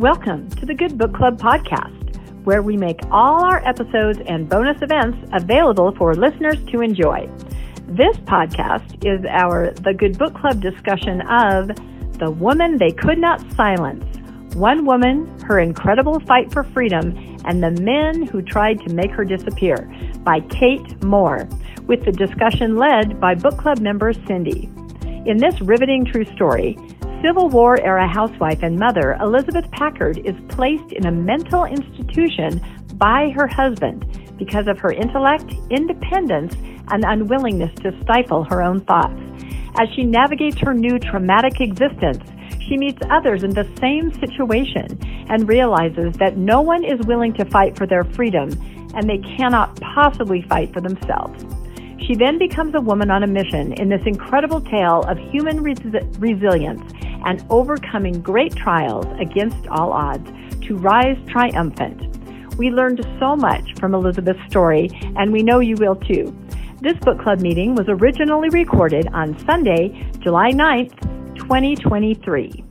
Welcome to the Good Book Club podcast, where we make all our episodes and bonus events available for listeners to enjoy. This podcast is our The Good Book Club discussion of The Woman They Could Not Silence One Woman, Her Incredible Fight for Freedom, and the Men Who Tried to Make Her Disappear by Kate Moore, with the discussion led by book club member Cindy. In this riveting true story, Civil War era housewife and mother Elizabeth Packard is placed in a mental institution by her husband because of her intellect, independence, and unwillingness to stifle her own thoughts. As she navigates her new traumatic existence, she meets others in the same situation and realizes that no one is willing to fight for their freedom and they cannot possibly fight for themselves. She then becomes a woman on a mission in this incredible tale of human res- resilience and overcoming great trials against all odds to rise triumphant. We learned so much from Elizabeth's story, and we know you will too. This book club meeting was originally recorded on Sunday, July 9th, 2023.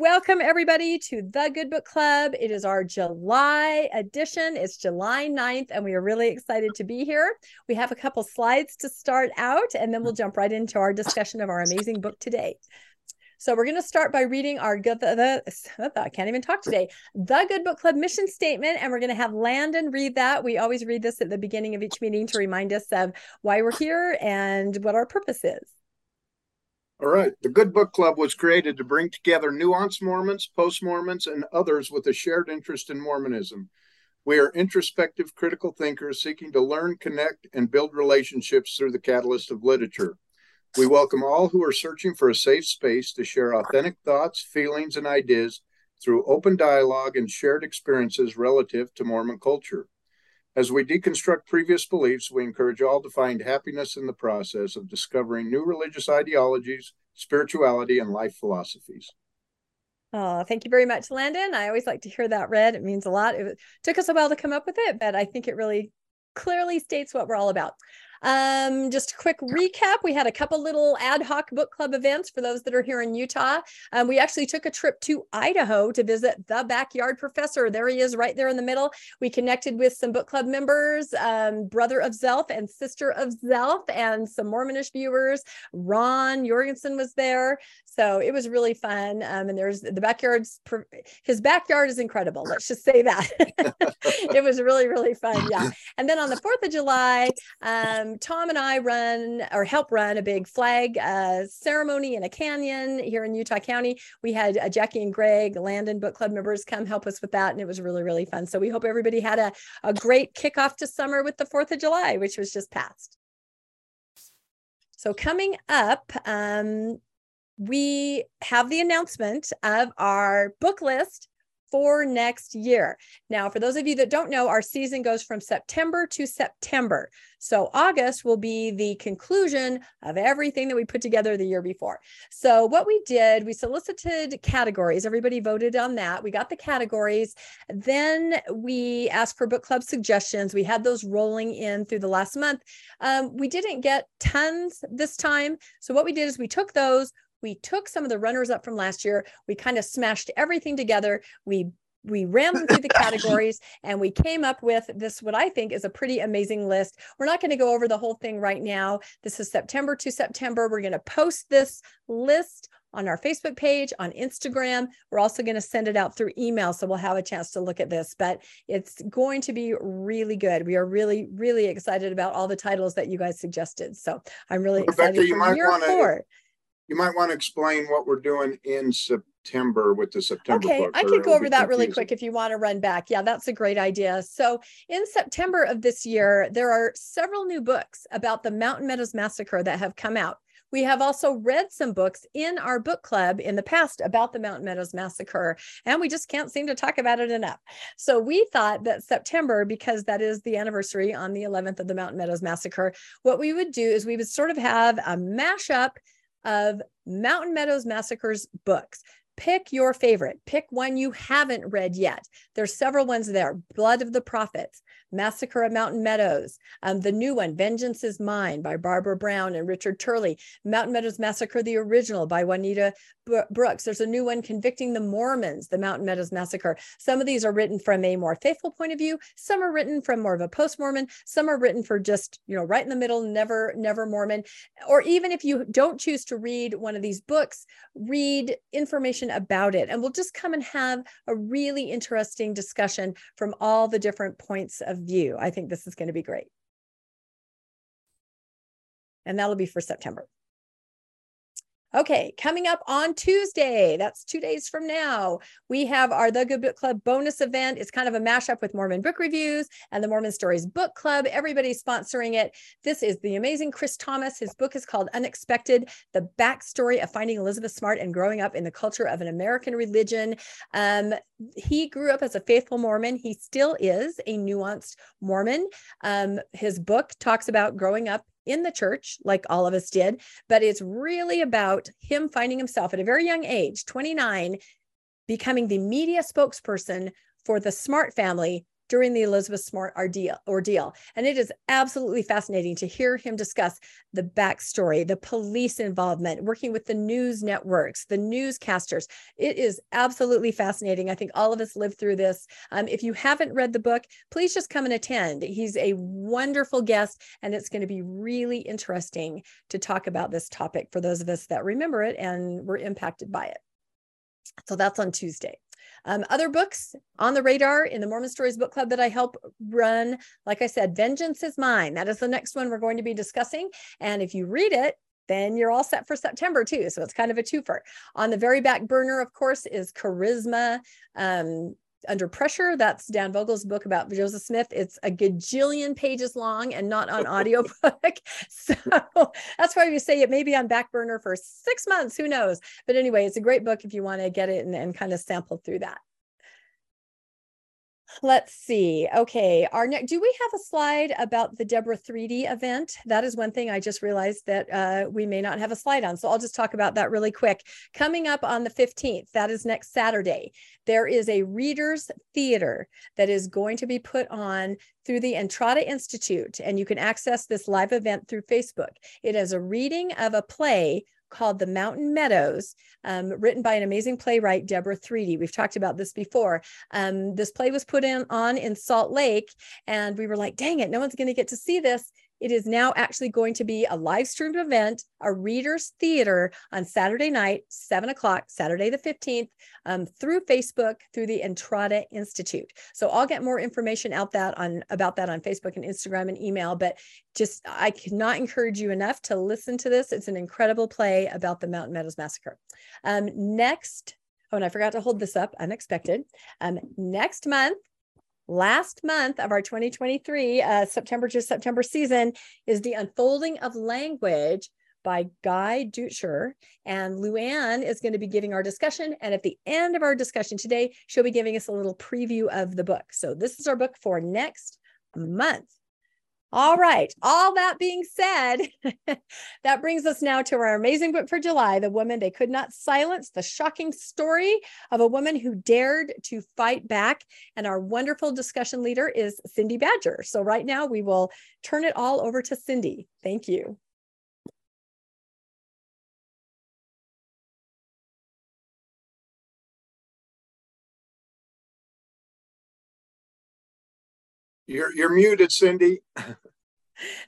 Welcome, everybody, to the Good Book Club. It is our July edition. It's July 9th, and we are really excited to be here. We have a couple slides to start out, and then we'll jump right into our discussion of our amazing book today. So we're going to start by reading our good, the, the, I can't even talk today, the Good Book Club mission statement. And we're going to have Landon read that. We always read this at the beginning of each meeting to remind us of why we're here and what our purpose is. All right. The Good Book Club was created to bring together nuanced Mormons, post Mormons, and others with a shared interest in Mormonism. We are introspective, critical thinkers seeking to learn, connect, and build relationships through the catalyst of literature. We welcome all who are searching for a safe space to share authentic thoughts, feelings, and ideas through open dialogue and shared experiences relative to Mormon culture. As we deconstruct previous beliefs, we encourage all to find happiness in the process of discovering new religious ideologies, spirituality, and life philosophies. Oh, thank you very much, Landon. I always like to hear that read. It means a lot. It took us a while to come up with it, but I think it really clearly states what we're all about. Um, just a quick recap. We had a couple little ad hoc book club events for those that are here in Utah. Um, we actually took a trip to Idaho to visit the backyard professor. There he is right there in the middle. We connected with some book club members, um, brother of Zelph and sister of Zelph, and some Mormonish viewers. Ron Jorgensen was there. So it was really fun. Um, and there's the backyard's, his backyard is incredible. Let's just say that. it was really, really fun. Yeah. And then on the 4th of July, um, Tom and I run or help run a big flag uh, ceremony in a canyon here in Utah County. We had uh, Jackie and Greg, Landon Book Club members, come help us with that, and it was really, really fun. So we hope everybody had a, a great kickoff to summer with the 4th of July, which was just passed. So coming up, um, we have the announcement of our book list for next year. Now, for those of you that don't know, our season goes from September to September. So August will be the conclusion of everything that we put together the year before. So what we did, we solicited categories. Everybody voted on that. We got the categories. Then we asked for book club suggestions. We had those rolling in through the last month. Um, we didn't get tons this time. So what we did is we took those, we took some of the runners up from last year. We kind of smashed everything together. We we ran them through the categories and we came up with this what i think is a pretty amazing list. We're not going to go over the whole thing right now. This is september to september. We're going to post this list on our facebook page on instagram. We're also going to send it out through email so we'll have a chance to look at this but it's going to be really good. We are really really excited about all the titles that you guys suggested so i'm really Rebecca, excited you might year wanna, you might want to explain what we're doing in September with the September okay, book. I can go over that really quick if you want to run back. Yeah, that's a great idea. So, in September of this year, there are several new books about the Mountain Meadows Massacre that have come out. We have also read some books in our book club in the past about the Mountain Meadows Massacre, and we just can't seem to talk about it enough. So we thought that September, because that is the anniversary on the 11th of the Mountain Meadows Massacre, what we would do is we would sort of have a mashup of Mountain Meadows Massacres books. pick your favorite. Pick one you haven't read yet. There's several ones there Blood of the Prophets, Massacre of Mountain Meadows, um, the new one, Vengeance is Mine by Barbara Brown and Richard Turley, Mountain Meadows Massacre, the original by Juanita Brooks. There's a new one, Convicting the Mormons, the Mountain Meadows Massacre. Some of these are written from a more faithful point of view. Some are written from more of a post-Mormon. Some are written for just, you know, right in the middle, never, never Mormon. Or even if you don't choose to read one of these books, read information about it. And we'll just come and have a really interesting discussion from all the different points of view. I think this is going to be great. And that'll be for September. Okay, coming up on Tuesday, that's two days from now, we have our The Good Book Club bonus event. It's kind of a mashup with Mormon book reviews and the Mormon Stories Book Club. Everybody's sponsoring it. This is the amazing Chris Thomas. His book is called Unexpected The Backstory of Finding Elizabeth Smart and Growing Up in the Culture of an American Religion. Um, he grew up as a faithful Mormon. He still is a nuanced Mormon. Um, his book talks about growing up in the church, like all of us did, but it's really about him finding himself at a very young age, 29, becoming the media spokesperson for the Smart family during the Elizabeth Smart ordeal. And it is absolutely fascinating to hear him discuss the backstory, the police involvement, working with the news networks, the newscasters. It is absolutely fascinating. I think all of us lived through this. Um, if you haven't read the book, please just come and attend. He's a wonderful guest, and it's going to be really interesting to talk about this topic for those of us that remember it and were impacted by it. So that's on Tuesday. Um, other books on the radar in the Mormon Stories Book Club that I help run, like I said, Vengeance is Mine. That is the next one we're going to be discussing. And if you read it, then you're all set for September too. So it's kind of a twofer. On the very back burner, of course, is Charisma. Um, under pressure that's dan vogel's book about joseph smith. It's a gajillion pages long and not on audiobook. So that's why we say it may be on back burner for six months who knows? But anyway it's a great book if you want to get it and, and kind of sample through that Let's see. Okay, our next. Do we have a slide about the Deborah Threedy event? That is one thing I just realized that uh, we may not have a slide on. So I'll just talk about that really quick. Coming up on the 15th, that is next Saturday, there is a readers theater that is going to be put on through the Entrada Institute, and you can access this live event through Facebook. It is a reading of a play called The Mountain Meadows, um, written by an amazing playwright, Deborah Threedy. We've talked about this before. Um, this play was put in, on in Salt Lake, and we were like, dang it, no one's going to get to see this. It is now actually going to be a live streamed event, a readers theater on Saturday night, seven o'clock, Saturday the 15th, um, through Facebook, through the Entrada Institute. So I'll get more information out that on about that on Facebook and Instagram and email. But just I cannot encourage you enough to listen to this. It's an incredible play about the Mountain Meadows Massacre. Um, next, oh, and I forgot to hold this up, unexpected. Um, next month, last month of our 2023 uh, September to September season is The Unfolding of Language by Guy Deutscher. And Luann is going to be giving our discussion. And at the end of our discussion today, she'll be giving us a little preview of the book. So this is our book for next month. All right. All that being said, that brings us now to our amazing book for July The Woman They Could Not Silence, the shocking story of a woman who dared to fight back. And our wonderful discussion leader is Cindy Badger. So, right now, we will turn it all over to Cindy. Thank you. You're you're muted, Cindy.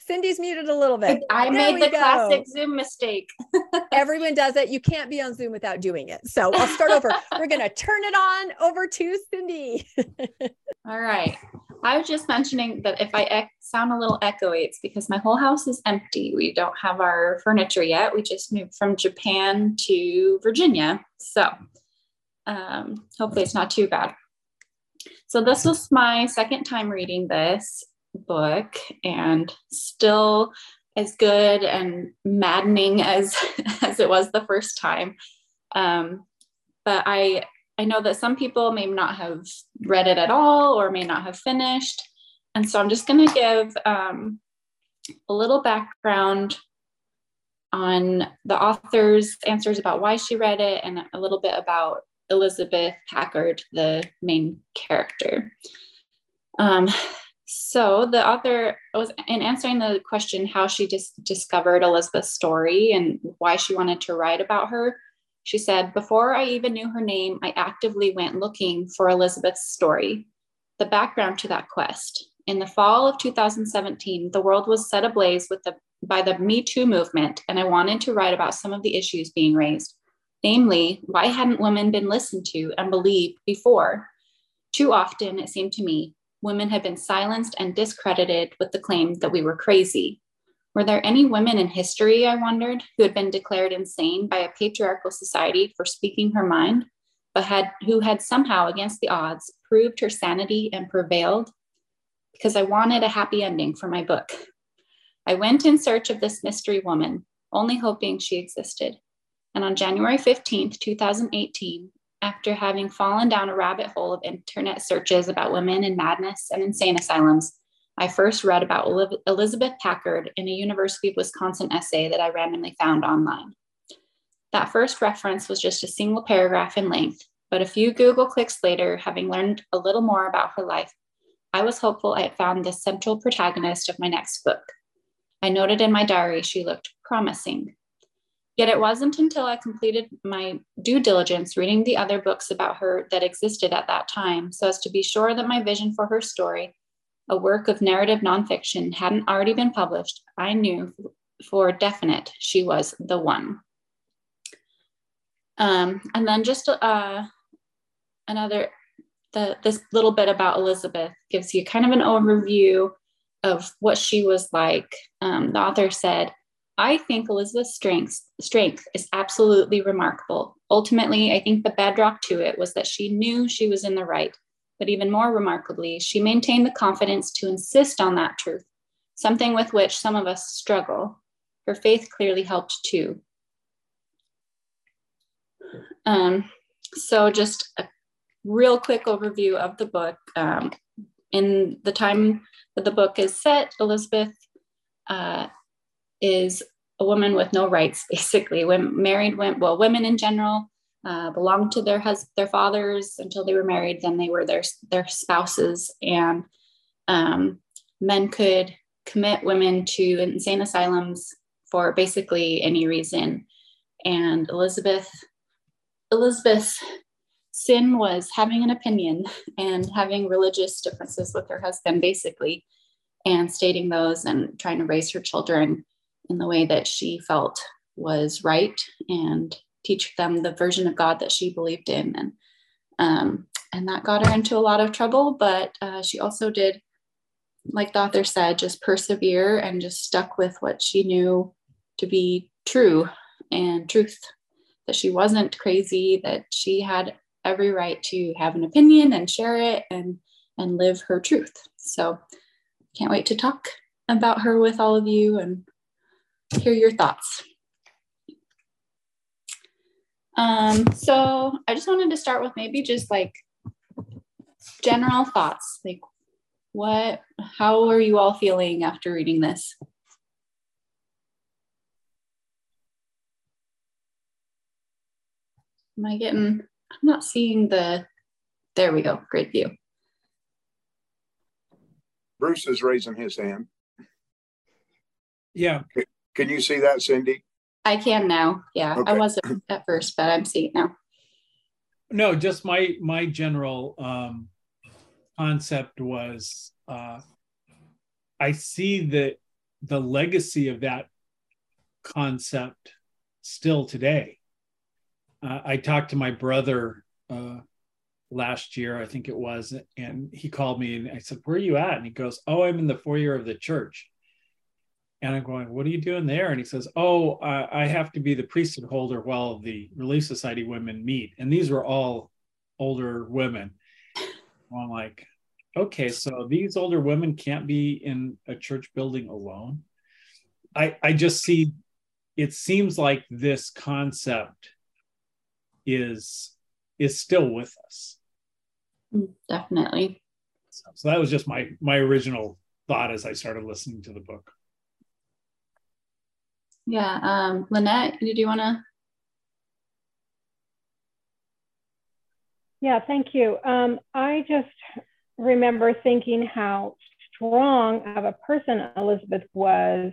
Cindy's muted a little bit. I there made the go. classic Zoom mistake. Everyone does it. You can't be on Zoom without doing it. So I'll start over. We're going to turn it on over to Cindy. All right. I was just mentioning that if I ec- sound a little echoey, it's because my whole house is empty. We don't have our furniture yet. We just moved from Japan to Virginia. So um, hopefully it's not too bad. So this was my second time reading this book and still as good and maddening as as it was the first time. Um, but I I know that some people may not have read it at all or may not have finished, and so I'm just going to give um, a little background on the author's answers about why she read it and a little bit about Elizabeth Packard, the main character. Um, so the author was in answering the question how she just discovered Elizabeth's story and why she wanted to write about her. She said, Before I even knew her name, I actively went looking for Elizabeth's story. The background to that quest. In the fall of 2017, the world was set ablaze with the, by the Me Too movement, and I wanted to write about some of the issues being raised. Namely, why hadn't women been listened to and believed before? Too often, it seemed to me, women had been silenced and discredited with the claim that we were crazy. Were there any women in history, I wondered, who had been declared insane by a patriarchal society for speaking her mind, but had who had somehow, against the odds, proved her sanity and prevailed? Because I wanted a happy ending for my book. I went in search of this mystery woman, only hoping she existed. And on January 15th, 2018, after having fallen down a rabbit hole of internet searches about women in madness and insane asylums, I first read about Elizabeth Packard in a University of Wisconsin essay that I randomly found online. That first reference was just a single paragraph in length, but a few Google clicks later, having learned a little more about her life, I was hopeful I had found the central protagonist of my next book. I noted in my diary she looked promising, Yet it wasn't until I completed my due diligence reading the other books about her that existed at that time, so as to be sure that my vision for her story, a work of narrative nonfiction, hadn't already been published, I knew for definite she was the one. Um, and then just uh, another, the, this little bit about Elizabeth gives you kind of an overview of what she was like. Um, the author said, I think Elizabeth's strength, strength is absolutely remarkable. Ultimately, I think the bedrock to it was that she knew she was in the right, but even more remarkably, she maintained the confidence to insist on that truth, something with which some of us struggle. Her faith clearly helped too. Um, so, just a real quick overview of the book. Um, in the time that the book is set, Elizabeth uh, is a woman with no rights, basically. When married, went well, women in general uh, belonged to their hus- their fathers until they were married. Then they were their their spouses, and um, men could commit women to insane asylums for basically any reason. And Elizabeth, Elizabeth's sin was having an opinion and having religious differences with her husband, basically, and stating those and trying to raise her children in the way that she felt was right and teach them the version of God that she believed in. And um, and that got her into a lot of trouble, but uh, she also did, like the author said, just persevere and just stuck with what she knew to be true and truth. That she wasn't crazy, that she had every right to have an opinion and share it and and live her truth. So can't wait to talk about her with all of you and hear your thoughts. Um, so I just wanted to start with maybe just like general thoughts. Like what, how are you all feeling after reading this? Am I getting, I'm not seeing the, there we go, great view. Bruce is raising his hand. Yeah. Can you see that, Cindy? I can now. Yeah, okay. I wasn't at first, but I'm seeing now. No, just my my general um, concept was uh, I see that the legacy of that concept still today. Uh, I talked to my brother uh, last year, I think it was, and he called me and I said, "Where are you at?" And he goes, "Oh, I'm in the foyer of the church." And I'm going, what are you doing there? And he says, oh, I have to be the priesthood holder while the Relief Society women meet. And these were all older women. I'm like, okay, so these older women can't be in a church building alone. I, I just see, it seems like this concept is is still with us. Mm, definitely. So, so that was just my my original thought as I started listening to the book. Yeah. Um, Lynette, did you want to? Yeah, thank you. Um, I just remember thinking how strong of a person Elizabeth was.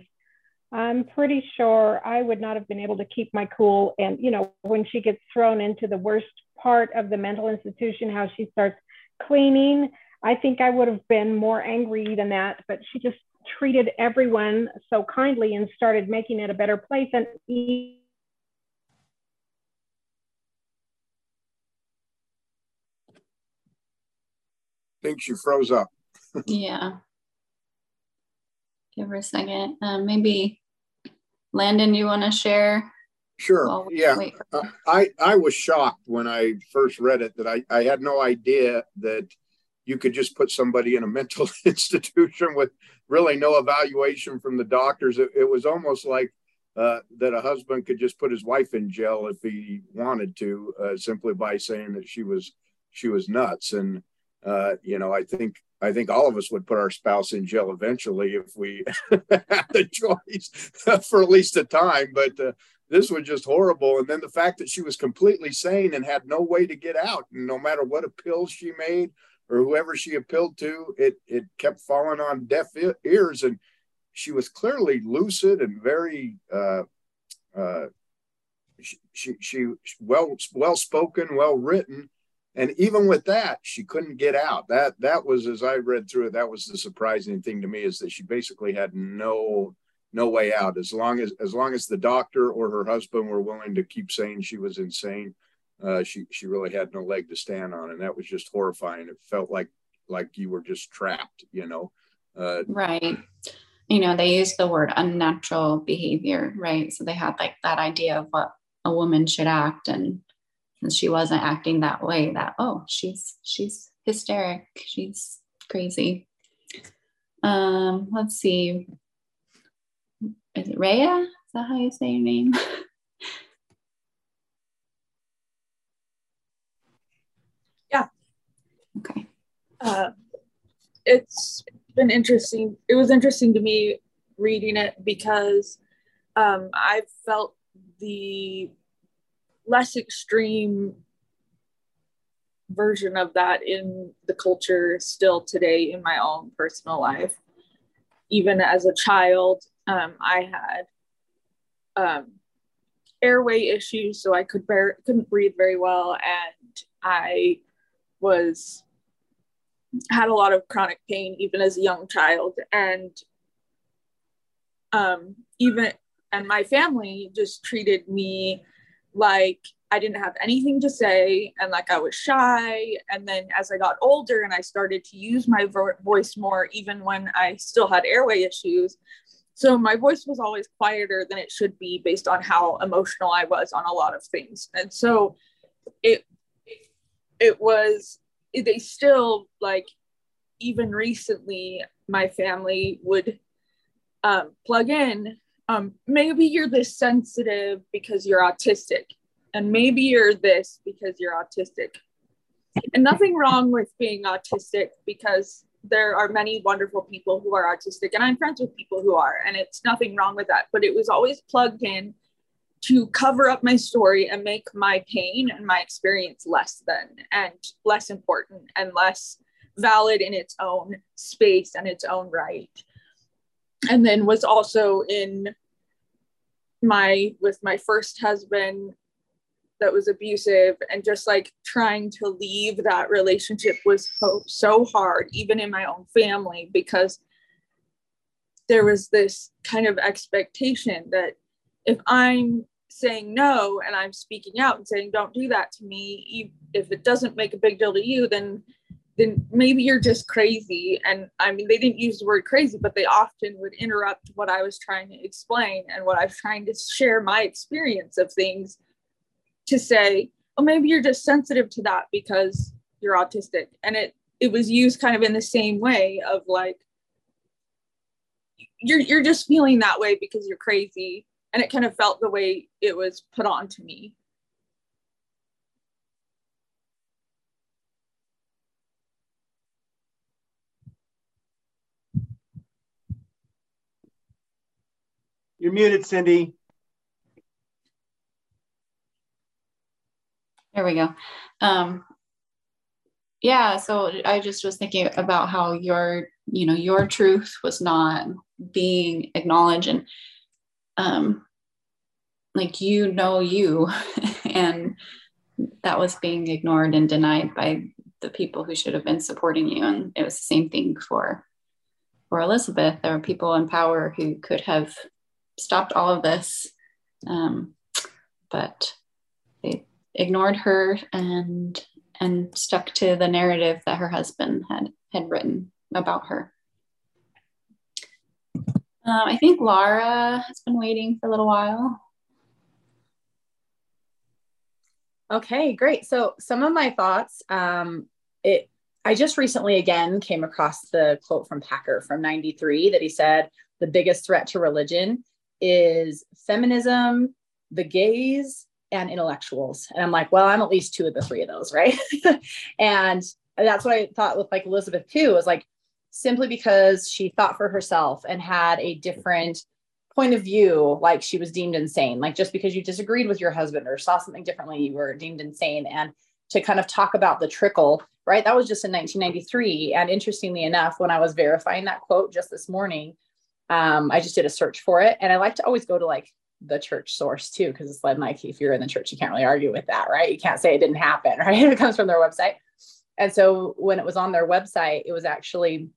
I'm pretty sure I would not have been able to keep my cool. And, you know, when she gets thrown into the worst part of the mental institution, how she starts cleaning, I think I would have been more angry than that. But she just treated everyone so kindly and started making it a better place. And I think she froze up. yeah. Give her a second. Um, maybe Landon, you want to share? Sure. yeah. Uh, I I was shocked when I first read it that I I had no idea that you could just put somebody in a mental institution with really no evaluation from the doctors. It, it was almost like uh, that a husband could just put his wife in jail if he wanted to, uh, simply by saying that she was she was nuts. And uh, you know, I think I think all of us would put our spouse in jail eventually if we had the choice for at least a time. But uh, this was just horrible. And then the fact that she was completely sane and had no way to get out, and no matter what appeals she made or whoever she appealed to, it it kept falling on deaf ears. And she was clearly lucid and very. Uh, uh, she, she, she well well spoken, well written, and even with that she couldn't get out that that was as i read through it that was the surprising thing to me is that she basically had no no way out as long as as long as the doctor or her husband were willing to keep saying she was insane uh, she she really had no leg to stand on and that was just horrifying. It felt like like you were just trapped you know uh, right. You know they use the word unnatural behavior right? So they had like that idea of what a woman should act and and she wasn't acting that way that oh she's she's hysteric she's crazy. Um let's see. Is it Rhea? Is that how you say your name? yeah. Okay. Uh, it's been interesting. It was interesting to me reading it because um, I felt the less extreme version of that in the culture still today in my own personal life. Even as a child, um, I had um, airway issues, so I could bear couldn't breathe very well, and I was had a lot of chronic pain even as a young child, and um, even and my family just treated me like I didn't have anything to say and like I was shy. And then as I got older and I started to use my vo- voice more, even when I still had airway issues. So my voice was always quieter than it should be based on how emotional I was on a lot of things. And so it, it was, they still like, even recently, my family would um, plug in um, maybe you're this sensitive because you're autistic, and maybe you're this because you're autistic. And nothing wrong with being autistic because there are many wonderful people who are autistic, and I'm friends with people who are, and it's nothing wrong with that. But it was always plugged in to cover up my story and make my pain and my experience less than and less important and less valid in its own space and its own right. And then was also in my with my first husband that was abusive and just like trying to leave that relationship was so, so hard even in my own family because there was this kind of expectation that if i'm saying no and i'm speaking out and saying don't do that to me if it doesn't make a big deal to you then then maybe you're just crazy. And I mean, they didn't use the word crazy, but they often would interrupt what I was trying to explain and what I was trying to share my experience of things to say, oh, maybe you're just sensitive to that because you're autistic. And it it was used kind of in the same way of like you're you're just feeling that way because you're crazy and it kind of felt the way it was put on to me You're muted, Cindy. There we go. Um, yeah, so I just was thinking about how your, you know, your truth was not being acknowledged, and um, like you know you. And that was being ignored and denied by the people who should have been supporting you. And it was the same thing for for elizabeth. There were people in power who could have stopped all of this um, but they ignored her and and stuck to the narrative that her husband had had written about her. Um, i think laura has been waiting for a little while Okay, great. So some of my thoughts, um, it I just recently again came across the quote from Packer from 93 that he said the biggest threat to religion is feminism, the gays, and intellectuals. And I'm like, well, I'm at least two of the three of those, right? and that's what I thought with like Elizabeth too, was like simply because she thought for herself and had a different point of view, like she was deemed insane. Like just because you disagreed with your husband or saw something differently, you were deemed insane. And to kind of talk about the trickle, right? That was just in 1993. And interestingly enough, when I was verifying that quote just this morning, um, I just did a search for it. And I like to always go to like the church source too, because it's like if you're in the church, you can't really argue with that, right? You can't say it didn't happen, right? it comes from their website. And so when it was on their website, it was actually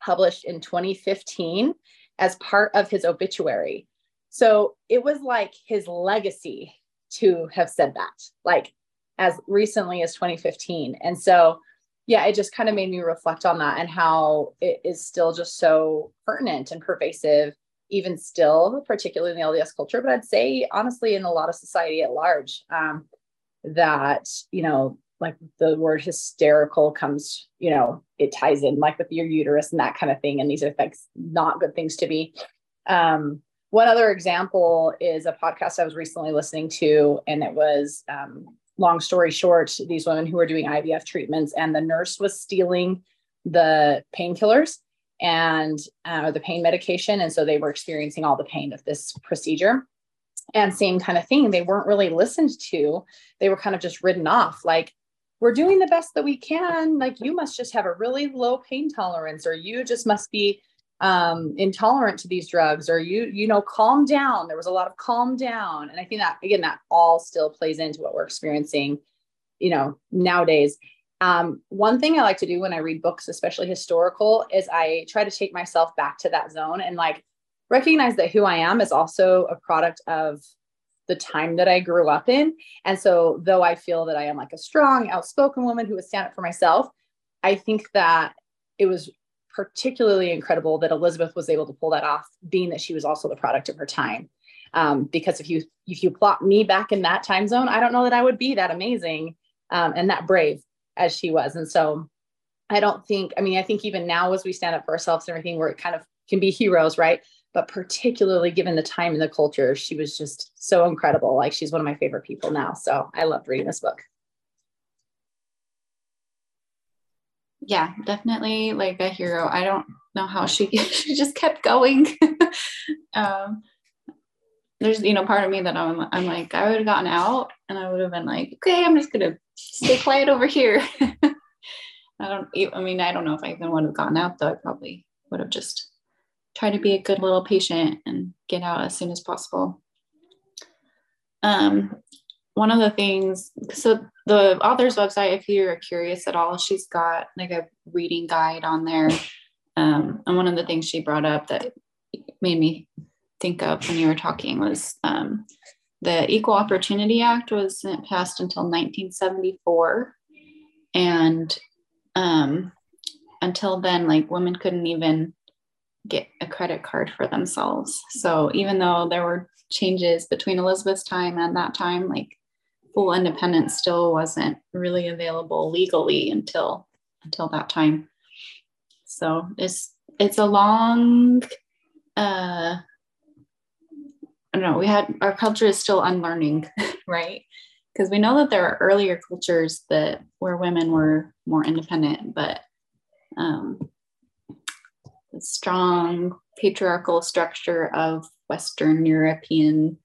published in 2015 as part of his obituary. So it was like his legacy to have said that, like as recently as 2015. And so, yeah, it just kind of made me reflect on that and how it is still just so pertinent and pervasive, even still, particularly in the LDS culture. But I'd say, honestly, in a lot of society at large, um, that, you know, like the word hysterical comes, you know, it ties in like with your uterus and that kind of thing. And these are like not good things to be. Um, one other example is a podcast I was recently listening to, and it was um, long story short, these women who were doing IVF treatments, and the nurse was stealing the painkillers and uh, the pain medication. And so they were experiencing all the pain of this procedure. And same kind of thing, they weren't really listened to. They were kind of just ridden off like, we're doing the best that we can. Like you must just have a really low pain tolerance, or you just must be um, intolerant to these drugs, or you, you know, calm down. There was a lot of calm down. And I think that again, that all still plays into what we're experiencing, you know, nowadays. Um, one thing I like to do when I read books, especially historical, is I try to take myself back to that zone and like recognize that who I am is also a product of the time that I grew up in. And so, though I feel that I am like a strong, outspoken woman who would stand up for myself, I think that it was particularly incredible that Elizabeth was able to pull that off, being that she was also the product of her time. Um, because if you if you plot me back in that time zone, I don't know that I would be that amazing um, and that brave as she was. And so, I don't think. I mean, I think even now, as we stand up for ourselves and everything, we're kind of can be heroes, right? But particularly given the time and the culture, she was just so incredible. Like she's one of my favorite people now. So I loved reading this book. Yeah, definitely like a hero. I don't know how she she just kept going. um, there's you know part of me that I'm I'm like I would have gotten out and I would have been like okay I'm just gonna stay quiet over here. I don't I mean I don't know if I even would have gotten out though I probably would have just try to be a good little patient and get out as soon as possible. Um, one of the things, so the author's website, if you're curious at all, she's got like a reading guide on there. Um, and one of the things she brought up that made me think of when you were talking was um, the Equal Opportunity Act was passed until 1974. And um, until then, like women couldn't even get a credit card for themselves. So even though there were changes between Elizabeth's time and that time, like full independence still wasn't really available legally until until that time. So it's it's a long uh I don't know, we had our culture is still unlearning, right? Because we know that there are earlier cultures that where women were more independent, but um, strong patriarchal structure of Western European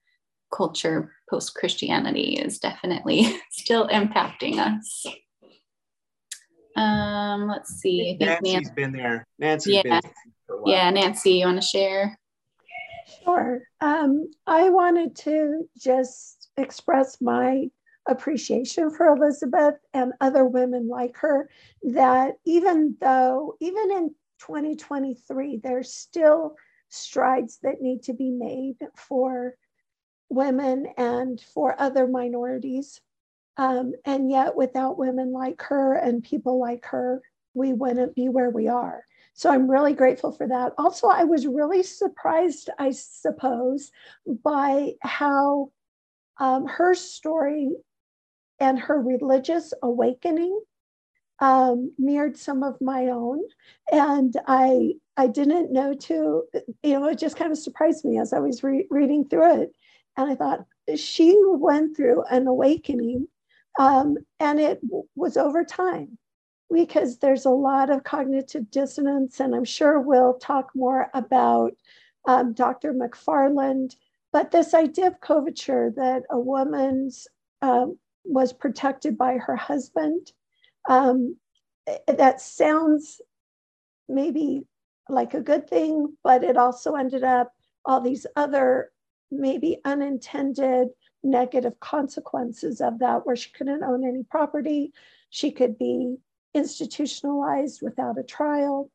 culture post Christianity is definitely still impacting us. Um, let's see. I think Nancy's been there. Nancy's yeah. been Yeah, Nancy, you want to share? Sure. Um, I wanted to just express my appreciation for Elizabeth and other women like her that even though, even in 2023, there's still strides that need to be made for women and for other minorities. Um, and yet, without women like her and people like her, we wouldn't be where we are. So I'm really grateful for that. Also, I was really surprised, I suppose, by how um, her story and her religious awakening um, mirrored some of my own. And I I didn't know to, you know, it just kind of surprised me as I was re- reading through it. And I thought, she went through an awakening um, and it w- was over time because there's a lot of cognitive dissonance. And I'm sure we'll talk more about um, Dr. McFarland. But this idea of coverture that a woman's um, was protected by her husband, um, that sounds maybe like a good thing, but it also ended up all these other maybe unintended negative consequences of that, where she couldn't own any property, she could be institutionalized without a trial.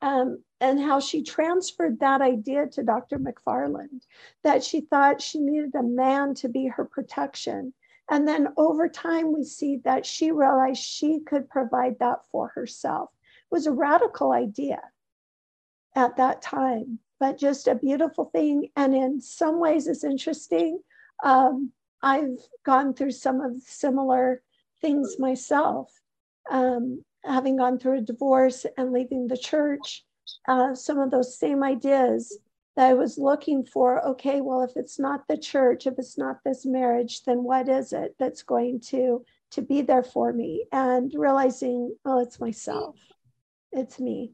Um, and how she transferred that idea to Dr. McFarland, that she thought she needed a man to be her protection. And then over time, we see that she realized she could provide that for herself. It was a radical idea at that time, but just a beautiful thing. And in some ways, it's interesting. Um, I've gone through some of similar things myself, um, having gone through a divorce and leaving the church. Uh, some of those same ideas that I was looking for. Okay, well, if it's not the church, if it's not this marriage, then what is it that's going to to be there for me? And realizing, oh, it's myself, it's me.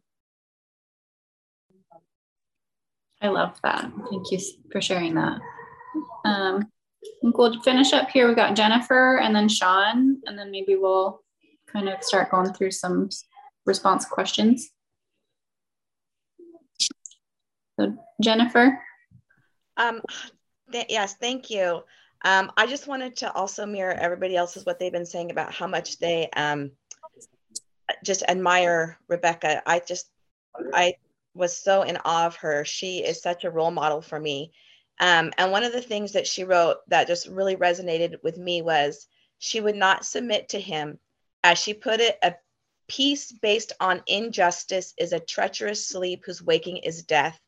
I love that. Thank you for sharing that. Um, we'll finish up here. We've got Jennifer and then Sean, and then maybe we'll kind of start going through some response questions. So Jennifer. Um, th yes, thank you. Um, I just wanted to also mirror everybody else's what they've been saying about how much they um, just admire Rebecca. I just, I was so in awe of her. She is such a role model for me. Um, and one of the things that she wrote that just really resonated with me was she would not submit to him. As she put it, a peace based on injustice is a treacherous sleep whose waking is death.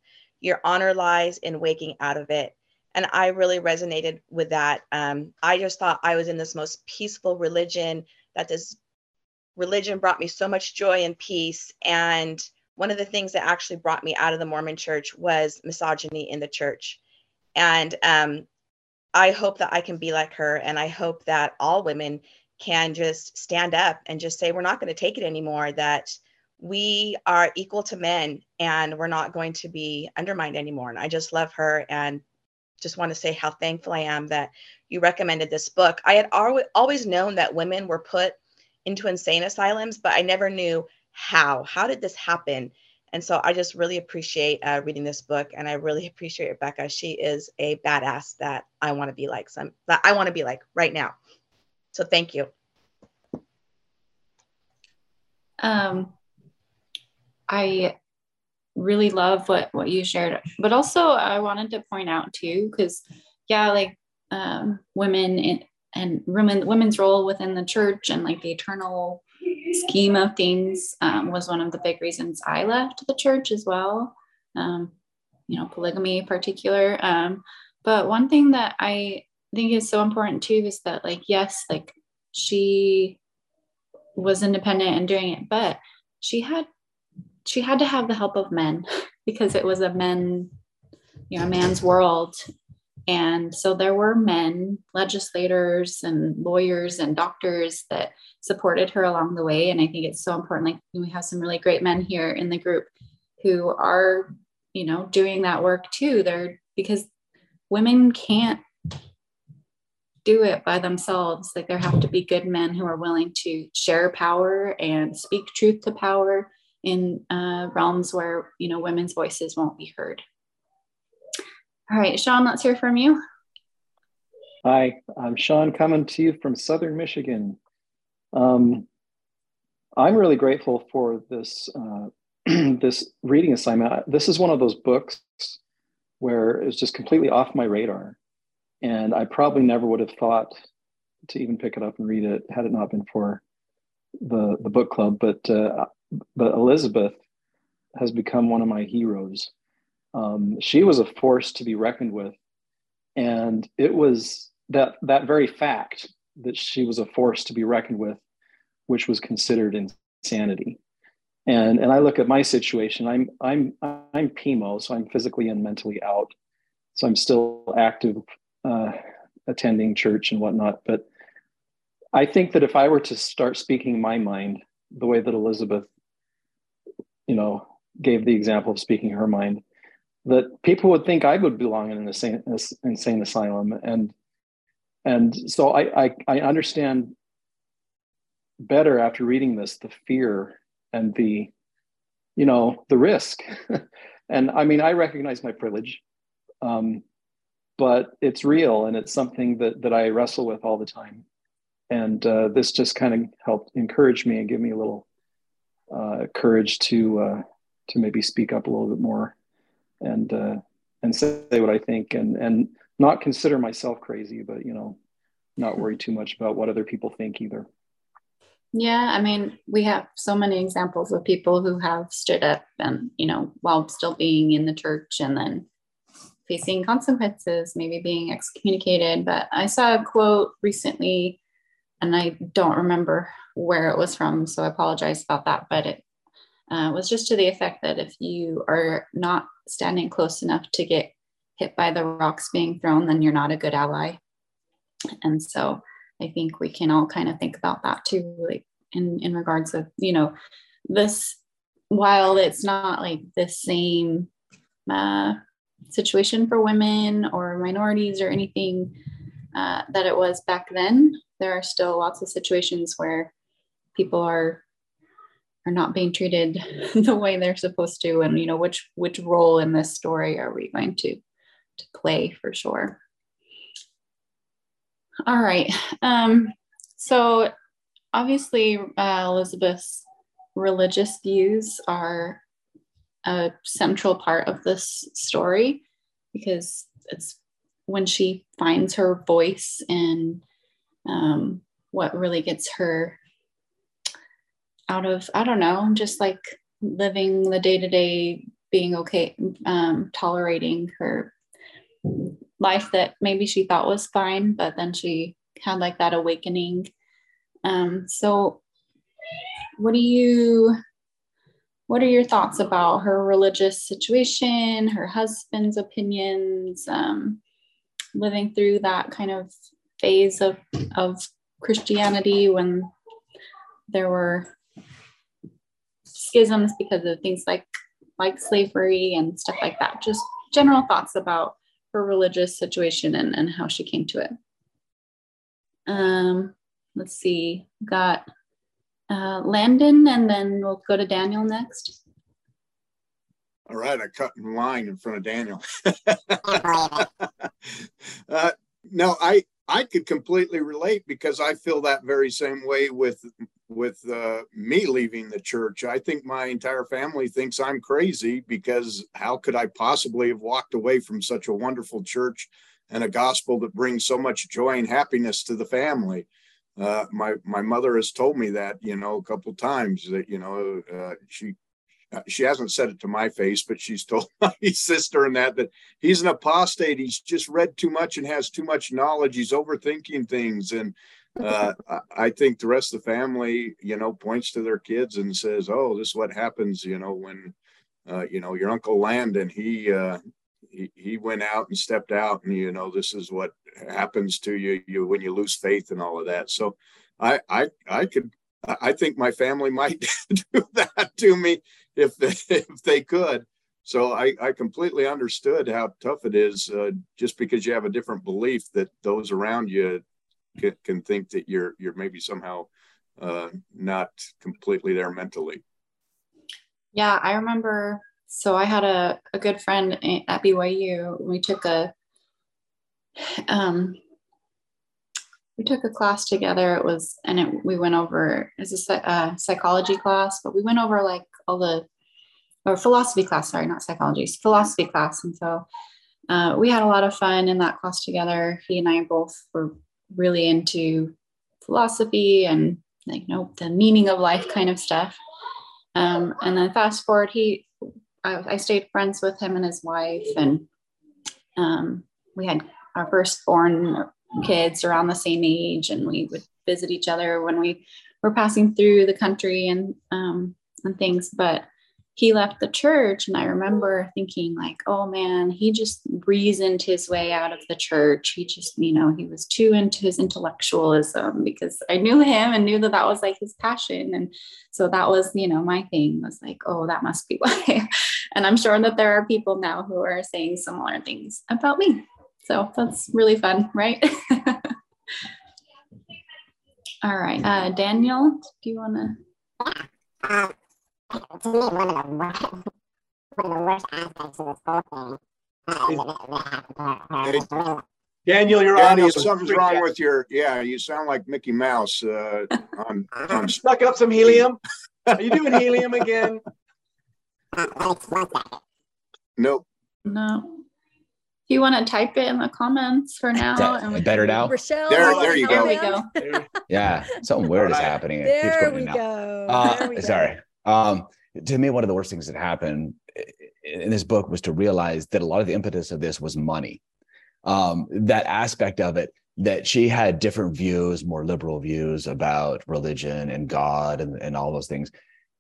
Your honor lies in waking out of it. And I really resonated with that. Um, I just thought I was in this most peaceful religion, that this religion brought me so much joy and peace. And one of the things that actually brought me out of the Mormon church was misogyny in the church. And um, I hope that I can be like her. And I hope that all women can just stand up and just say, we're not going to take it anymore, that we are equal to men and we're not going to be undermined anymore. And I just love her and just want to say how thankful I am that you recommended this book. I had always known that women were put into insane asylums, but I never knew how. How did this happen? And so I just really appreciate uh, reading this book, and I really appreciate Rebecca. She is a badass that I want to be like. Some that I want to be like right now. So thank you. Um, I really love what what you shared, but also I wanted to point out too, because yeah, like um, women in, and women women's role within the church and like the eternal scheme of things um, was one of the big reasons I left the church as well. Um, you know, polygamy in particular. Um, but one thing that I think is so important too is that, like, yes, like she was independent and doing it, but she had she had to have the help of men because it was a men, you know, a man's world. And so there were men, legislators and lawyers and doctors that supported her along the way. And I think it's so important. Like we have some really great men here in the group who are, you know, doing that work too. They're because women can't do it by themselves. Like there have to be good men who are willing to share power and speak truth to power in uh, realms where you know women's voices won't be heard. All right, Sean, let's hear from you. Hi, I'm Sean coming to you from Southern Michigan. Um, I'm really grateful for this uh, this reading assignment. This is one of those books where it's just completely off my radar, and I probably never would have thought to even pick it up and read it had it not been for the the book club. But uh, but Elizabeth has become one of my heroes. Um, she was a force to be reckoned with, and it was that that very fact that she was a force to be reckoned with, which was considered insanity. And and I look at my situation. I'm I'm I'm PIMO, so I'm physically and mentally out. So I'm still active, uh, attending church and whatnot. But I think that if I were to start speaking my mind the way that Elizabeth you know, gave the example of speaking her mind, that people would think I would belong in an insane, insane asylum. And and so I, I, I understand better after reading this the fear and the you know the risk and i mean i recognize my privilege um, but it's real and it's something that that i wrestle with all the time and uh, this just kind of helped encourage me and give me a little uh, courage to uh, to maybe speak up a little bit more and uh, and say what I think and and not consider myself crazy, but you know, not worry too much about what other people think either. Yeah, I mean, we have so many examples of people who have stood up and, you know, while still being in the church and then facing consequences, maybe being excommunicated. But I saw a quote recently, and I don't remember where it was from. So I apologize about that. But it uh, was just to the effect that if you are not standing close enough to get hit by the rocks being thrown, then you're not a good ally. And so I think we can all kind of think about that too, like in, in regards of, you know, this, while it's not like the same uh, situation for women or minorities or anything uh, that it was back then, there are still lots of situations where people are are not being treated the way they're supposed to and you know which which role in this story are we going to to play for sure? All right um so obviously uh, elizabeth's religious views are a central part of this story because it's when she finds her voice and um, what really gets her out of i don't know just like living the day to day being okay um, tolerating her life that maybe she thought was fine but then she had like that awakening. Um, so what do you what are your thoughts about her religious situation her husband's opinions um, living through that kind of phase of of christianity when there were schisms because of things like like slavery and stuff like that. Just general thoughts about her religious situation and, and how she came to it. Um, let's see, got uh, Landon, and then we'll go to Daniel next. All right, I cut in line in front of Daniel. uh, no, I I could completely relate because I feel that very same way with with uh, me leaving the church. I think my entire family thinks I'm crazy because how could I possibly have walked away from such a wonderful church and a gospel that brings so much joy and happiness to the family? Uh, my my mother has told me that you know a couple times that you know uh, she uh, she hasn't said it to my face, but she's told my sister and that that he's an apostate. He's just read too much and has too much knowledge. He's overthinking things, and uh, I think the rest of the family, you know, points to their kids and says, "Oh, this is what happens," you know, when uh, you know your uncle Landon he, uh, he he went out and stepped out, and you know this is what happens to you you when you lose faith and all of that. So, I I I could I think my family might do that to me if if they could. So I, I completely understood how tough it is uh, just because you have a different belief that those around you can, can think that you're you're maybe somehow uh, not completely there mentally. Yeah, I remember. So I had a, a good friend at BYU. We took a um, we took a class together. It was, and it, we went over, it's a uh, psychology class, but we went over like all the, or philosophy class, sorry, not psychology, philosophy class. And so uh, we had a lot of fun in that class together. He and I both were really into philosophy and like, you know, the meaning of life kind of stuff. Um, and then fast forward, he, I, I, stayed friends with him and his wife, and um, we had our firstborn kids around the same age, and we would visit each other when we were passing through the country and um, and things. But he left the church and i remember thinking like oh man he just reasoned his way out of the church. He just you know he was too into his intellectualism because i knew him and knew that that was like his passion. And so that was you know my thing was like oh that must be why. And i'm sure that there are people now who are saying similar things about me. So that's really fun right? All right uh, daniel do you want to yeah. Um, to me, one of the worst, one of the worst aspects of this whole thing uh, is that, that happened to her. her Daniel, you're Daniel, something's wrong with your. Yeah, you sound like Mickey Mouse. Uh, on, on stuck up some helium. Are you doing helium again? nope. No. If you want to type it in the comments for now, that, and we better now. Rochelle, there, there you go. There we go. yeah, something weird is happening. There we go. Uh, there we sorry. go. Um, to me, one of the worst things that happened in this book was to realize that a lot of the impetus of this was money. Um, that aspect of it, that she had different views, more liberal views about religion and God and, and all those things.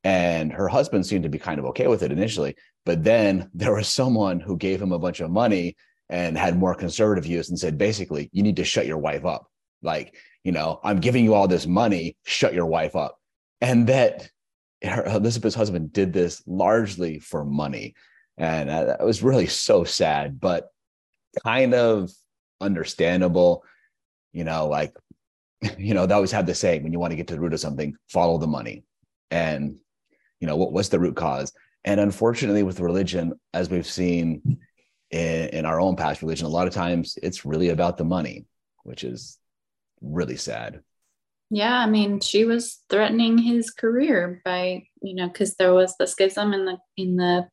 And her husband seemed to be kind of okay with it initially. But then there was someone who gave him a bunch of money and had more conservative views and said, basically, you need to shut your wife up. Like, you know, I'm giving you all this money, shut your wife up. And that her, Elizabeth's husband did this largely for money. And that was really so sad, but kind of understandable. You know, like, you know, they always have the saying when you want to get to the root of something, follow the money. And, you know, what, what's the root cause? And unfortunately, with religion, as we've seen in, in our own past religion, a lot of times it's really about the money, which is really sad. Yeah, I mean, she was threatening his career by, you know, because there was the schism in the in the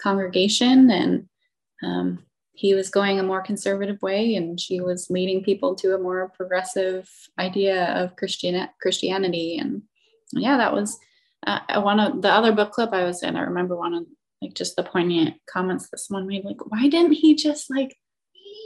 congregation, and um, he was going a more conservative way, and she was leading people to a more progressive idea of Christian Christianity. And yeah, that was uh, one of the other book club I was in. I remember one of like just the poignant comments that someone made, like, why didn't he just like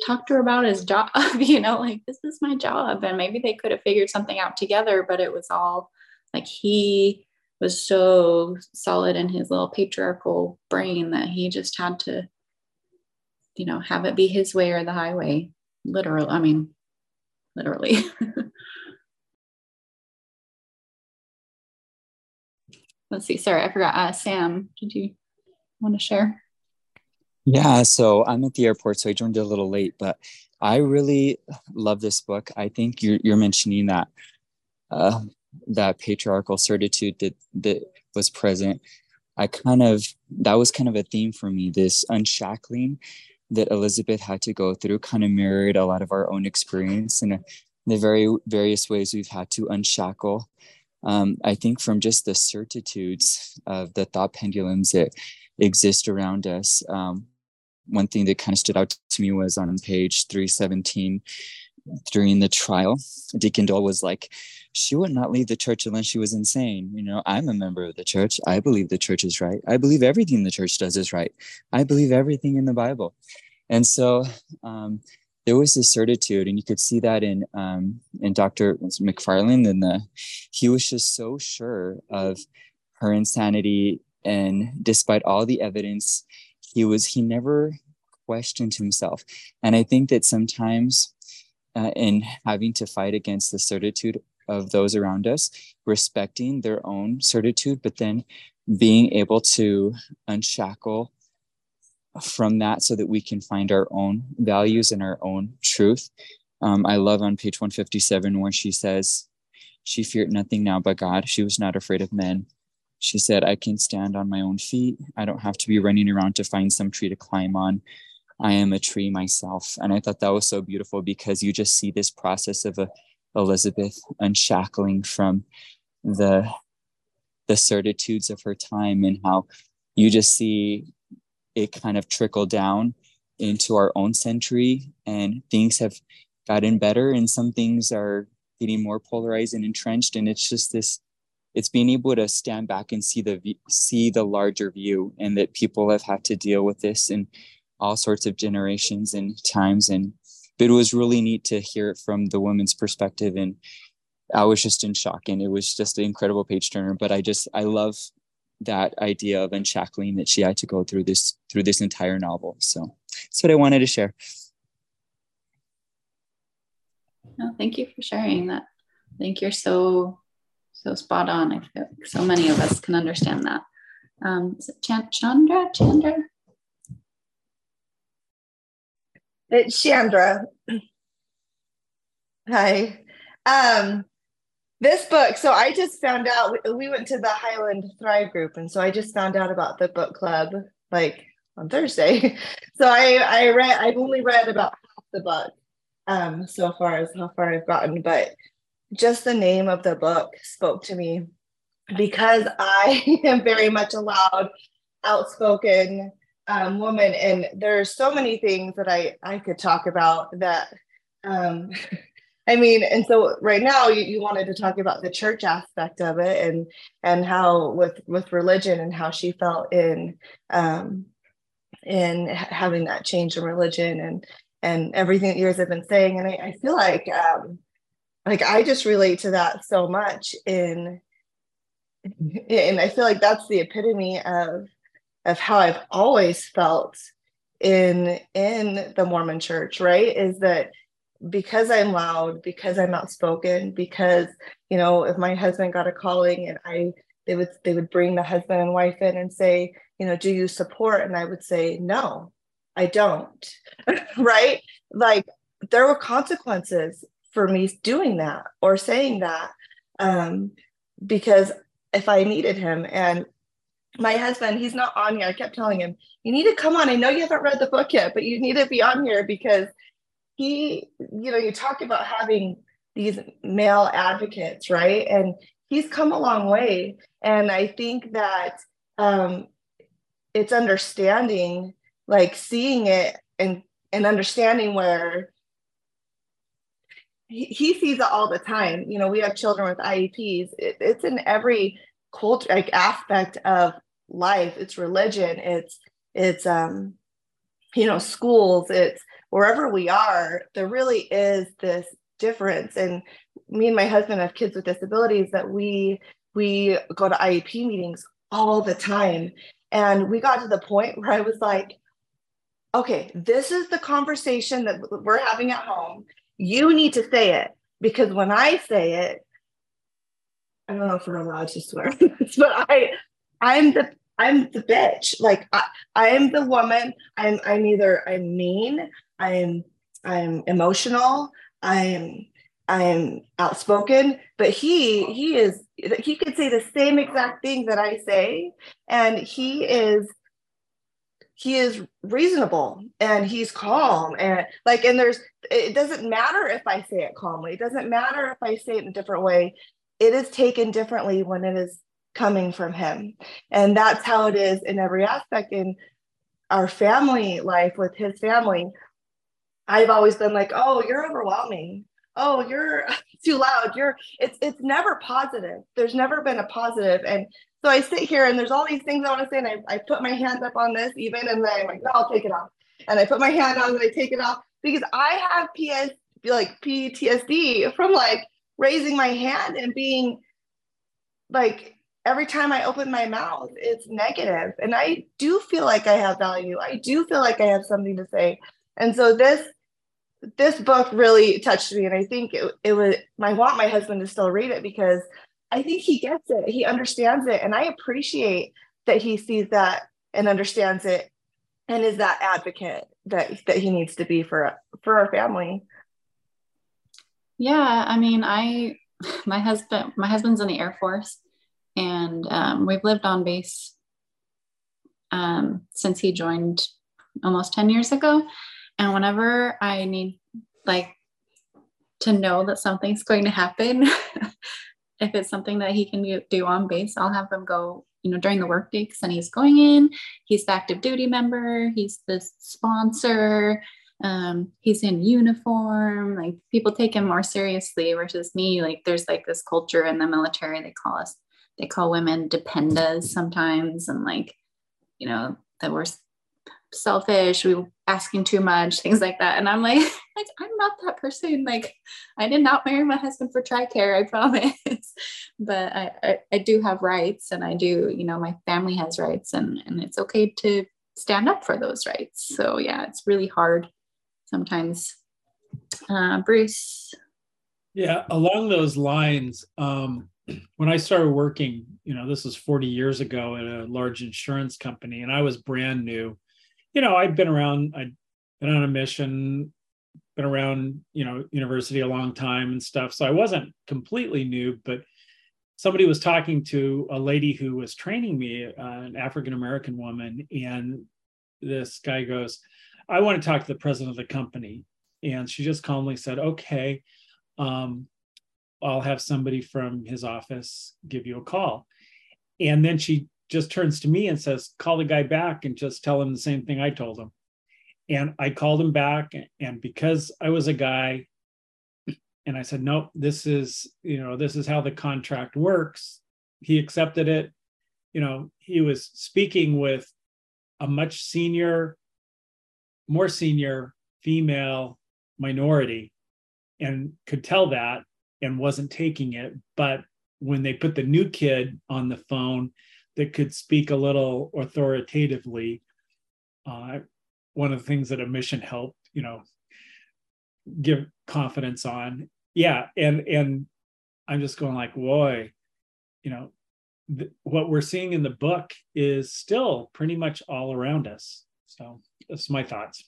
talk to her about his job, you know, like this is my job. And maybe they could have figured something out together, but it was all like he was so solid in his little patriarchal brain that he just had to, you know, have it be his way or the highway. Literally, I mean, literally. Let's see. Sorry, I forgot. Uh, Sam, did you want to share? Yeah, so I'm at the airport, so I joined a little late, but I really love this book. I think you're, you're mentioning that uh, that patriarchal certitude that that was present. I kind of that was kind of a theme for me. This unshackling that Elizabeth had to go through kind of mirrored a lot of our own experience and the very various ways we've had to unshackle. Um, I think from just the certitudes of the thought pendulums that exist around us. Um, one thing that kind of stood out to me was on page 317 during the trial deacon dole was like she would not leave the church unless she was insane. You know i'm a member of the church. I believe the church is right. I believe everything the church does is right. I believe everything in the bible. And so um, there was this certitude and you could see that in um, in dr mcfarland and the he was just so sure of her insanity and despite all the evidence he was he never questioned himself and i think that sometimes uh, in having to fight against the certitude of those around us respecting their own certitude but then being able to unshackle from that so that we can find our own values and our own truth Um, I love on page 157 where she says, She feared nothing now but God. She was not afraid of men. She said, I can stand on my own feet. I don't have to be running around to find some tree to climb on. I am a tree myself. And I thought that was so beautiful because you just see this process of a, Elizabeth unshackling from the the certitudes of her time and how you just see it kind of trickle down into our own century and things have gotten better and some things are getting more polarized and entrenched and it's just this it's being able to stand back and see the see the larger view and that people have had to deal with this in all sorts of generations and times. And it was really neat to hear it from the woman's perspective. And i was just in shock and it was just an incredible page turner. But i just i love that idea of unshackling that she had to go through this through this entire novel. So that's what i wanted to share. No, thank you for sharing that. I think you're so so spot on i feel like so many of us can understand that. Um is it chandra? Chandra? It's chandra. Hi. Um this book so i just found out we went to the highland thrive group and so i just found out about the book club like on thursday. So i i read i've only read about half the book um so far as how far i've gotten but just the name of the book spoke to me because i am very much a loud outspoken um, woman and there's so many things that i i could talk about that um I mean, and so right now you, you wanted to talk about the church aspect of it and and how with with religion and how she felt in um in having that change in religion and and everything that you guys have been saying. And I, I feel like um like I just relate to that so much in and I feel like that's the epitome of of how I've always felt in in the Mormon church, right? Is that because I'm loud, because I'm outspoken, because you know, if my husband got a calling and I they would they would bring the husband and wife in and say, you know, do you support? And I would say, no, I don't. right? Like there were consequences for me doing that or saying that. Um, because if I needed him and my husband, he's not on here. I kept telling him, you need to come on. I know you haven't read the book yet, but you need to be on here because he, you know, you talk about having these male advocates, right? And he's come a long way. And I think that um, it's understanding, like seeing it and and understanding where he, sees it all the time. You know, we have children with IEPs. It, it's in every culture, like aspect of life. It's religion. It's it's um, you know, schools. It's wherever we are, there really is this difference. And me and my husband have kids with disabilities that we we go to IEP meetings all the time. And we got to the point where I was like, okay, this is the conversation that we're having at home. You need to say it because when I say it, I don't know if we're allowed to swear, but I I'm the I'm the bitch. Like I, I am the woman. I'm I'm either I'm mean, I'm I'm emotional, I am I am outspoken, but he he is he could say the same exact thing that I say, and he is he is reasonable and he's calm and like and there's it doesn't matter if I say it calmly, it doesn't matter if I say it in a different way. It is taken differently when it is coming from him. And that's how it is in every aspect in our family life with his family. I've always been like, oh, you're overwhelming. Oh, you're too loud. You're it's it's never positive. There's never been a positive. And so I sit here and there's all these things I want to say, and I, I put my hands up on this even, and then I'm like, no, I'll take it off. And I put my hand on and I take it off because I have PS like PTSD from like raising my hand and being like every time I open my mouth, it's negative. And I do feel like I have value. I do feel like I have something to say. And so this this book really touched me. And I think it, it was I want my husband to still read it because I think he gets it. He understands it. And I appreciate that he sees that and understands it and is that advocate that that he needs to be for for our family. Yeah, I mean, I my husband my husband's in the Air Force, and um, we've lived on base um, since he joined almost ten years ago. And whenever I need like to know that something's going to happen, if it's something that he can do on base, I'll have him go you know during the workday because then he's going in he's the active duty member he's the sponsor um, he's in uniform like people take him more seriously versus me like there's like this culture in the military they call us they call women dependas sometimes and like you know that we're selfish we were asking too much things like that and i'm like like i'm not that person like i did not marry my husband for tricare i promise but I, I, I do have rights and i do you know my family has rights and and it's okay to stand up for those rights so yeah it's really hard sometimes. Uh, Bruce. Yeah, along those lines, um, when I started working, you know, this was 40 years ago at a large insurance company, and I was brand new. You know, I've been around, I've been on a mission, been around, you know, university a long time and stuff. So I wasn't completely new, but somebody was talking to a lady who was training me, uh, an African American woman, and this guy goes, I want to talk to the president of the company. And she just calmly said, okay, um, I'll have somebody from his office give you a call. And then she just turns to me and says, call the guy back and just tell him the same thing I told him. And I called him back. And because I was a guy, and I said, nope, this is, you know, this is how the contract works. He accepted it. You know, he was speaking with a much senior more senior female minority and could tell that and wasn't taking it. But when they put the new kid on the phone that could speak a little authoritatively, uh, one of the things that a mission helped, you know, give confidence on. Yeah, and and I'm just going like, boy, you know, th- what we're seeing in the book is still pretty much all around us. So that's my thoughts.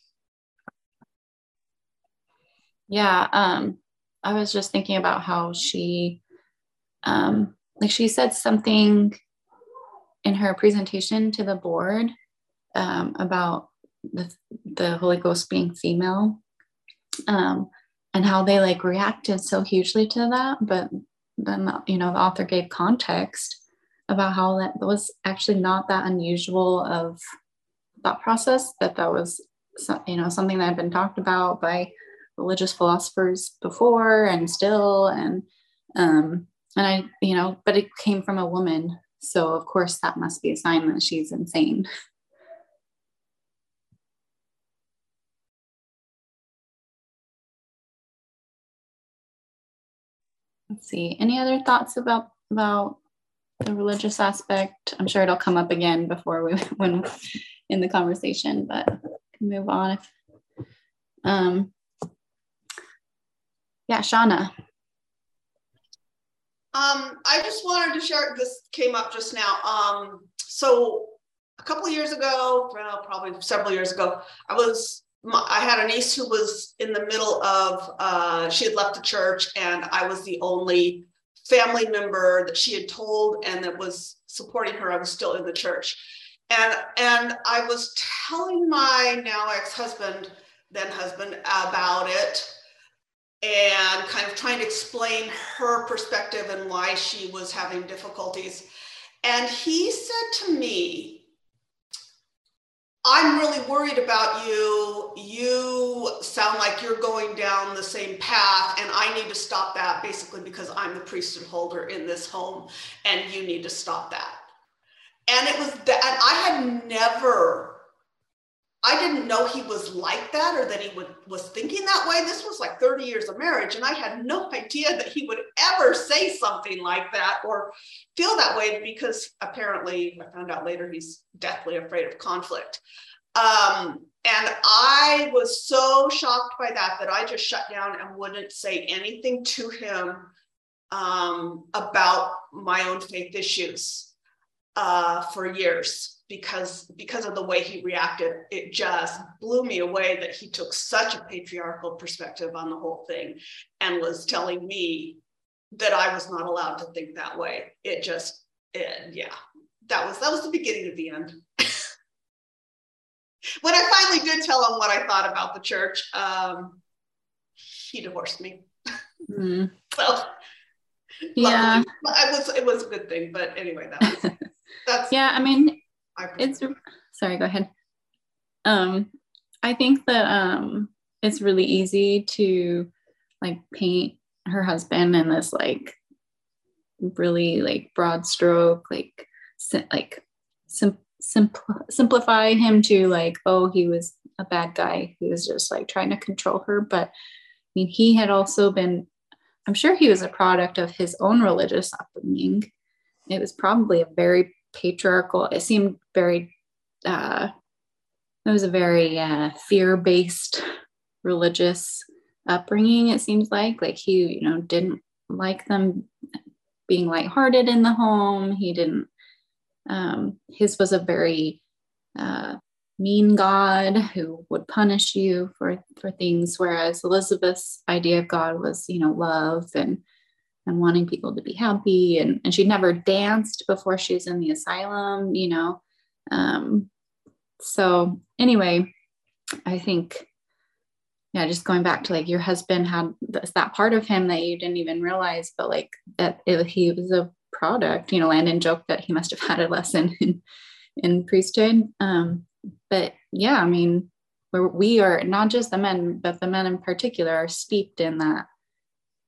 Yeah, um, I was just thinking about how she, um, like she said something in her presentation to the board um, about the the Holy Ghost being female, um, and how they like reacted so hugely to that. But then you know the author gave context about how that was actually not that unusual of thought process that that was you know something that had been talked about by religious philosophers before and still and um and i you know but it came from a woman so of course that must be a sign that she's insane. Let's see. Any other thoughts about about the religious aspect? I'm sure it'll come up again before we when in the conversation, but can move on if um yeah, Shauna. Um, I just wanted to share this came up just now. Um, so a couple years ago, well, probably several years ago, I was I had a niece who was in the middle of uh, she had left the church, and I was the only family member that she had told and that was supporting her. I was still in the church and and I was telling my now ex-husband, then husband, about it, and kind of trying to explain her perspective and why she was having difficulties. And he said to me, I'm really worried about you. You sound like you're going down the same path, and I need to stop that basically because I'm the priesthood holder in this home, and you need to stop that and it was that I had never I didn't know he was like that or that he would was thinking that way. This was like 30 years of marriage, and I had no idea that he would ever say something like that or feel that way because apparently I found out later he's deathly afraid of conflict. Um, and I was so shocked by that that I just shut down and wouldn't say anything to him um, about my own faith issues uh, for years because because of the way he reacted it just blew me away that he took such a patriarchal perspective on the whole thing and was telling me that i was not allowed to think that way it just it, yeah that was that was the beginning of the end when i finally did tell him what i thought about the church um, he divorced me Mm. so Yeah. luckily, it was it was a good thing but anyway that was that's yeah i mean it's sorry go ahead. Um i think that um it's really easy to like paint her husband in this like really like broad stroke like si- like sim- simpl- simplify him to like oh he was a bad guy. He was just like trying to control her. But i mean he had also been i'm sure he was a product of his own religious upbringing. It was probably a very patriarchal it seemed very uh it was a very uh, fear-based religious upbringing it seems like. Like he you know didn't like them being lighthearted in the home. He didn't um his was a very uh mean god who would punish you for for things whereas elizabeth's idea of god was you know love and and wanting people to be happy and and she'd never danced before she was in the asylum you know? Um so anyway i think yeah just going back to like your husband had this, that part of him that you didn't even realize but like that it, he was a product you know landon joked that he must have had a lesson in in priesthood. Um but yeah i mean we're, we are not just the men but the men in particular are steeped in that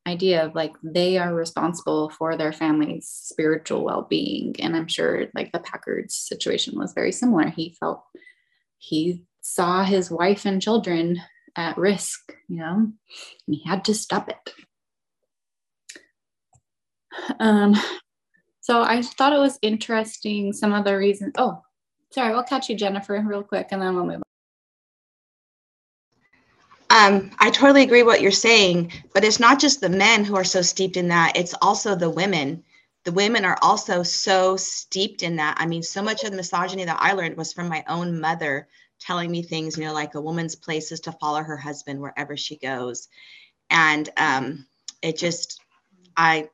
idea of like they are responsible for their family's spiritual well-being and i'm sure like the packard's situation was very similar. He felt he saw his wife and children at risk you know? And he had to stop it. Um so i thought it was interesting some of the reasons oh sorry we'll catch you jennifer real quick and then we'll move on Um, I totally agree what you're saying, but it's not just the men who are so steeped in that, it's also the women. The women are also so steeped in that. I mean, so much of the misogyny that I learned was from my own mother telling me things, you know, like a woman's place is to follow her husband wherever she goes. And um, it just, I,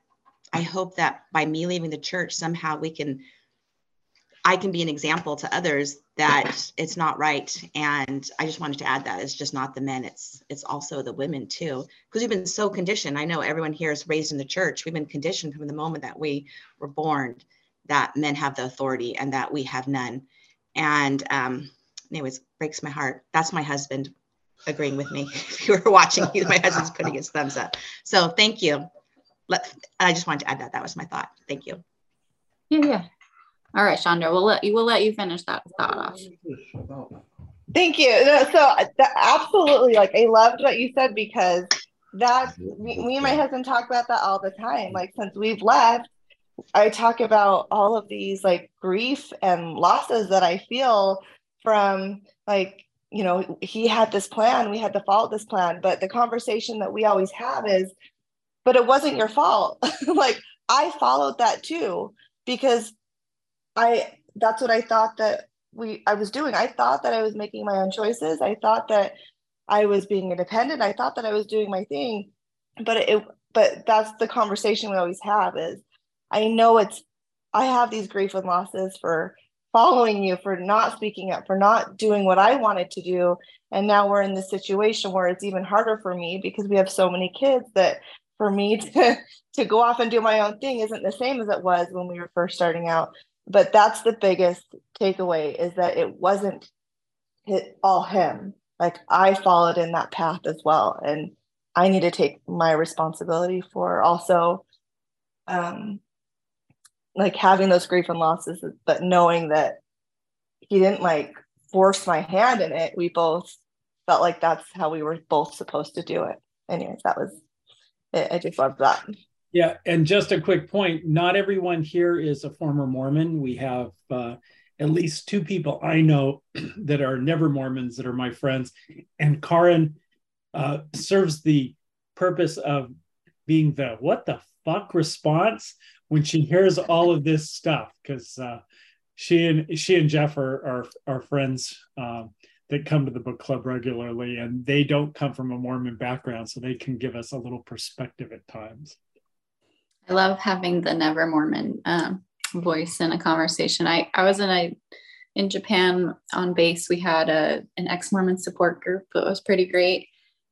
I hope that by me leaving the church, somehow we can I can be an example to others that it's not right. And I just wanted to add that it's just not the men, it's it's also the women too. Because we've been so conditioned. I know everyone here is raised in the church. We've been conditioned from the moment that we were born that men have the authority and that we have none. And um, anyways, breaks my heart. That's my husband agreeing with me. If you were watching, my husband's putting his thumbs up. So thank you. Let, I just wanted to add that. That was my thought. Thank you. yeah yeah all right chandra we'll let you we'll let you finish that thought off Thank you. So absolutely, like I loved what you said because that me, me and my husband talk about that all the time. Like since we've left, I talk about all of these like grief and losses that I feel from like you know he had this plan, we had to follow this plan, but the conversation that we always have is, but it wasn't your fault. like I followed that too because I that's what I thought that we I was doing. I thought that I was making my own choices. I thought that I was being independent. I thought that I was doing my thing. But it but that's the conversation we always have is I know it's I have these grief and losses for following you, for not speaking up, for not doing what I wanted to do. And now we're in this situation where it's even harder for me because we have so many kids that for me to to go off and do my own thing isn't the same as it was when we were first starting out but that's the biggest takeaway is that it wasn't hit all him. Like i followed in that path as well and i need to take my responsibility for also um like having those grief and losses but knowing that he didn't like force my hand in it. We both felt like that's how we were both supposed to do it. Anyways that was it. I just love that Yeah, and just a quick point not everyone here is a former Mormon. We have uh, at least two people I know that are never Mormons that are my friends. And Karin uh, serves the purpose of being the what the fuck response when she hears all of this stuff because uh, she and she and Jeff are are, are friends um, that come to the book club regularly, and they don't come from a Mormon background, so they can give us a little perspective at times. I love having the never Mormon um, voice in a conversation. I I was in a in Japan on base. We had a an ex Mormon support group that was pretty great.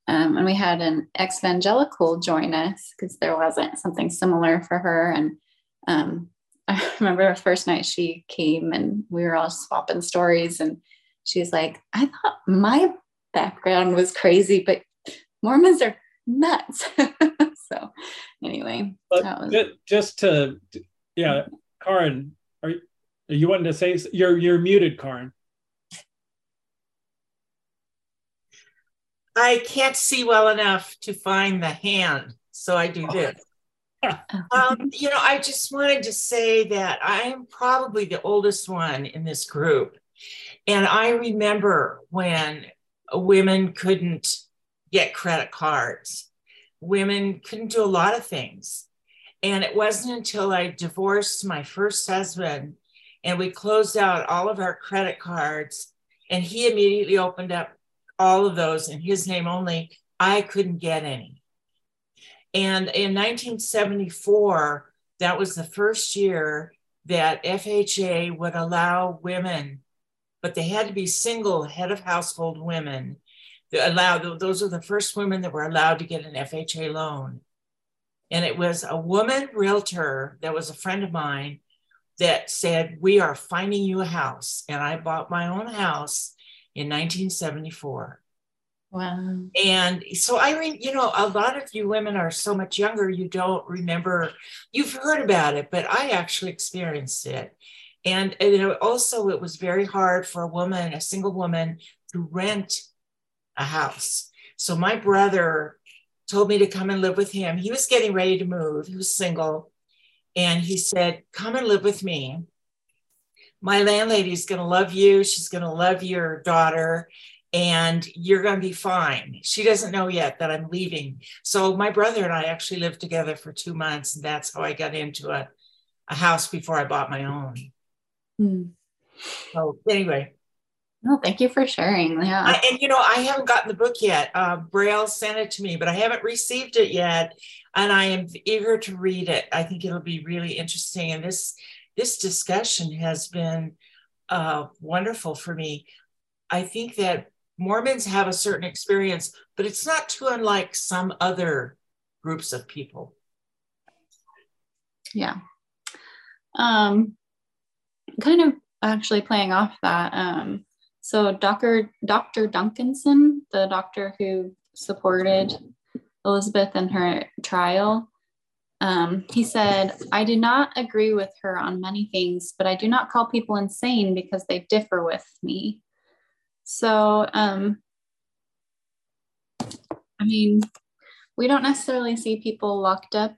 Um, and we had an ex evangelical join us because there wasn't something similar for her. And um, I remember the first night she came and we were all swapping stories. And she's like, I thought my background was crazy, but Mormons are nuts. so, anyway, was- just, just to, yeah, Karin, are you, are you wanting to say you're you're muted, Karin? I can't see well enough to find the hand, so I do this. um, you know, I just wanted to say that I am probably the oldest one in this group. And I remember when women couldn't get credit cards, women couldn't do a lot of things. And it wasn't until I divorced my first husband and we closed out all of our credit cards, and he immediately opened up all of those in his name only. I couldn't get any. And in 1974, that was the first year that FHA would allow women, but they had to be single head of household women. Allowed, those are the first women that were allowed to get an FHA loan. And it was a woman realtor that was a friend of mine that said, We are finding you a house. And I bought my own house in 1974. Wow. And so I mean, you know, a lot of you women are so much younger, you don't remember, you've heard about it, but I actually experienced it. And, and also, it was very hard for a woman, a single woman, to rent a house. So my brother told me to come and live with him. He was getting ready to move, he was single. And he said, Come and live with me my landlady is going to love you. She's going to love your daughter and you're going to be fine. She doesn't know yet that I'm leaving. So my brother and I actually lived together for two months. And that's how I got into a, a house before I bought my own. Hmm. So anyway. No, thank you for sharing. Yeah. I, and you know, I haven't gotten the book yet. Uh, Braille sent it to me, but I haven't received it yet. And I am eager to read it. I think it'll be really interesting. And this this discussion has been uh, wonderful for me. I think that Mormons have a certain experience, but it's not too unlike some other groups of people. Yeah. Um, kind of actually playing off that. Um, so Dr. Dr. Duncanson, the doctor who supported Elizabeth in her trial, um, he said, I do not agree with her on many things, but I do not call people insane because they differ with me. So, um, I mean, we don't necessarily see people locked up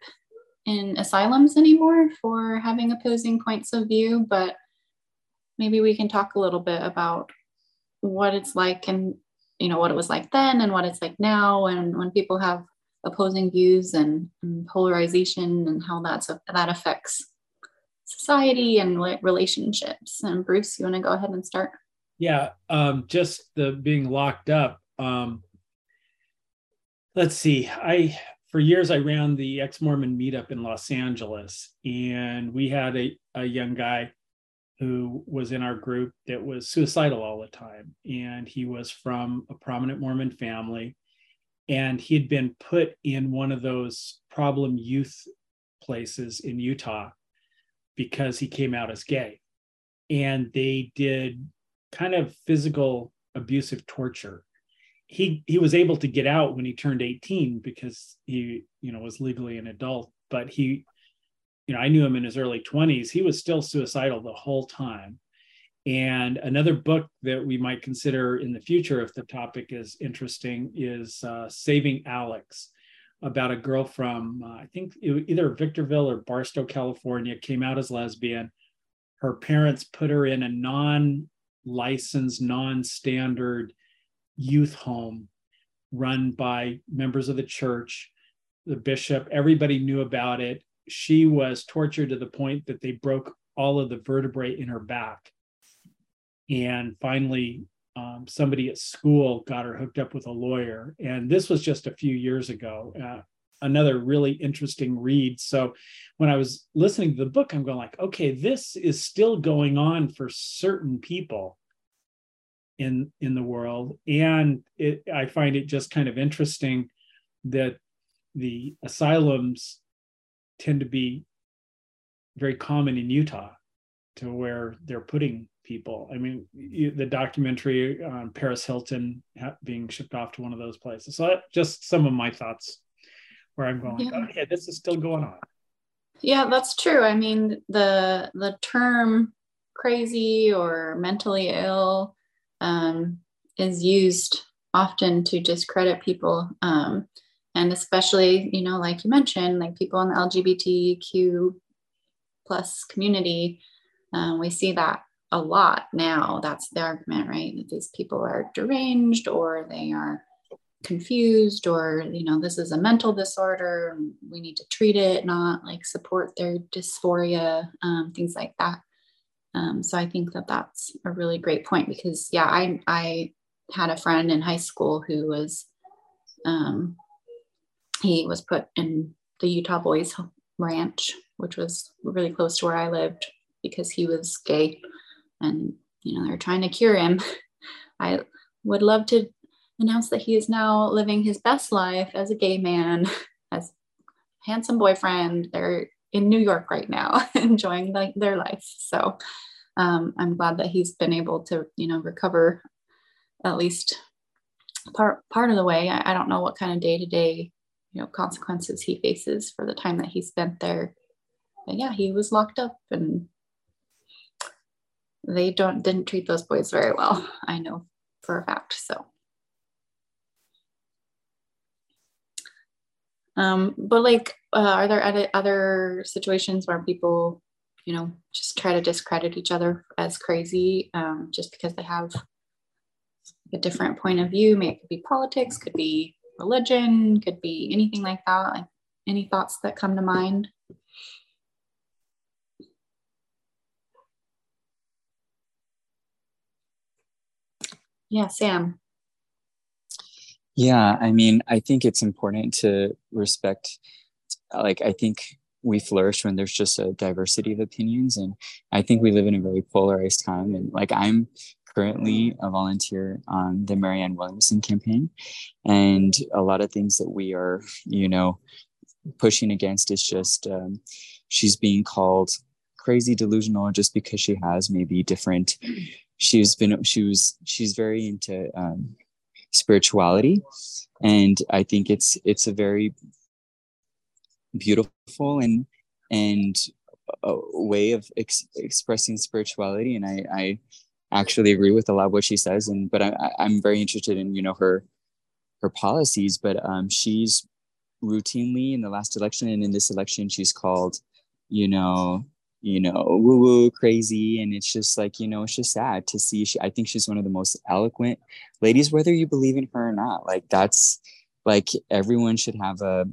in asylums anymore for having opposing points of view, but maybe we can talk a little bit about what it's like and you know what it was like then and what it's like now and when people have opposing views and, and polarization and how that's that affects society and relationships. And Bruce, you want to go ahead and start? Yeah, um, just the being locked up. Um, let's see. I for years I ran the ex Mormon meetup in Los Angeles, and we had a, a young guy who was in our group that was suicidal all the time, and he was from a prominent Mormon family and he had been put in one of those problem youth places in Utah because he came out as gay. And they did kind of physical abusive torture. He he was able to get out when he turned 18 because he, you know, was legally an adult, but he you know, I knew him in his early 20s. He was still suicidal the whole time. And another book that we might consider in the future, if the topic is interesting, is uh, Saving Alex, about a girl from, uh, I think either Victorville or Barstow, California, came out as lesbian. Her parents put her in a non licensed, non standard youth home run by members of the church, the bishop. Everybody knew about it. She was tortured to the point that they broke all of the vertebrae in her back. And finally, um, somebody at school got her hooked up with a lawyer. And this was just a few years ago. Uh, another really interesting read. So when I was listening to the book, I'm going like, okay, this is still going on for certain people in in the world, and it, I find it just kind of interesting that the asylums tend to be very common in Utah, to where they're putting people. I mean, the documentary on Paris Hilton being shipped off to one of those places. So that, just some of my thoughts where I'm going, yeah. okay, this is still going on. Yeah, that's true. I mean, the the term crazy or mentally ill um, is used often to discredit people, um, and especially, you know, like you mentioned, like people in the LGBTQ plus community, um, we see that a lot now. That's the argument, right? That these people are deranged or they are confused or you know this is a mental disorder we need to treat it not like support their dysphoria um, things like that um, so i think that that's a really great point because yeah i i had a friend in high school who was um, he was put in the utah boys ranch which was really close to where i lived because he was gay and you know they're trying to cure him i would love to announce that he is now living his best life as a gay man, as handsome boyfriend. They're in New York right now, enjoying like their life. So um, I'm glad that he's been able to, you know, recover at least part part of the way. I, I don't know what kind of day to day, you know, consequences he faces for the time that he spent there. But yeah, he was locked up and they don't didn't treat those boys very well. I know for a fact. So Um, but like, uh, are there other, situations where people, you know, just try to discredit each other as crazy um, just because they have a different point of view? Maybe it could be politics, could be religion, could be anything like that. Like any thoughts that come to mind? Yeah, Sam. Yeah, I mean, I think it's important to respect, like, I think we flourish when there's just a diversity of opinions. And I think we live in a very polarized time. And like, I'm currently a volunteer on the Marianne Williamson campaign. And a lot of things that we are, you know, pushing against is just um, she's being called crazy delusional just because she has maybe different she's been she was she's very into um, spirituality and i think it's it's a very beautiful and and a way of ex- expressing spirituality and i i actually agree with a lot of what she says and but I, i'm very interested in you know her her policies but um she's routinely in the last election and in this election she's called you know you know, woo woo crazy. And it's just like, you know, it's just sad to see. She, I think she's one of the most eloquent ladies, whether you believe in her or not. Like, that's like everyone should have a,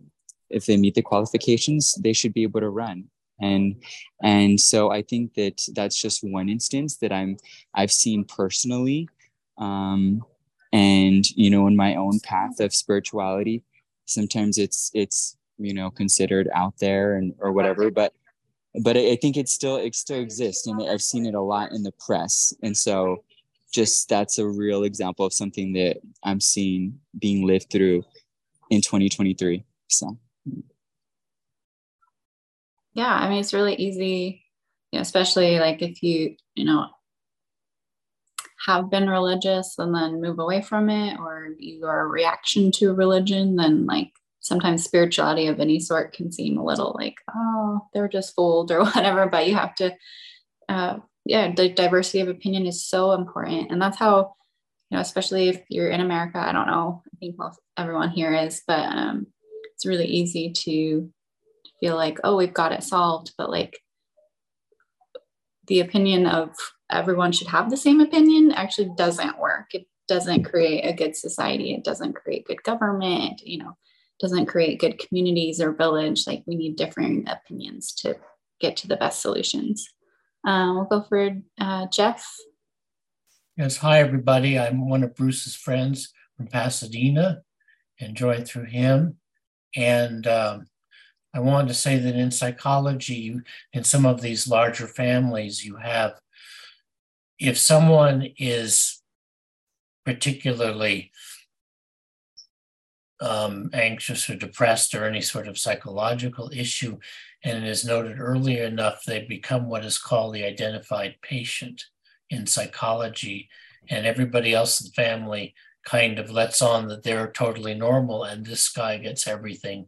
if they meet the qualifications, they should be able to run. And, and so I think that that's just one instance that I'm, I've seen personally. Um, and, you know, in my own path of spirituality, sometimes it's, it's, you know, considered out there and, or whatever, but but I, think it still it still exists, and I've seen it a lot in the press, and so just that's a real example of something that I'm seeing being lived through in 2023. So. Yeah, I mean, it's really easy, you know, especially like if you, you know, have been religious and then move away from it, or you are a reaction to religion, then like sometimes spirituality of any sort can seem a little like, oh, they're just fooled or whatever, but you have to, uh, yeah, the diversity of opinion is so important. And that's how, you know, especially if you're in America, I don't know, I think most everyone here is, but um, it's really easy to feel like, oh, we've got it solved. But like the opinion of everyone should have the same opinion actually doesn't work. It doesn't create a good society. It doesn't create good government. You know, doesn't create good communities or village. Like we need differing opinions to get to the best solutions. Um, we'll go for uh, Jeff. Yes, hi everybody. I'm one of Bruce's friends from Pasadena. Enjoyed through him, and um, I wanted to say that in psychology, in some of these larger families, you have if someone is particularly um, anxious or depressed or any sort of psychological issue, and it is noted early enough, they become what is called the identified patient in psychology, and everybody else in the family kind of lets on that they're totally normal, and this guy gets everything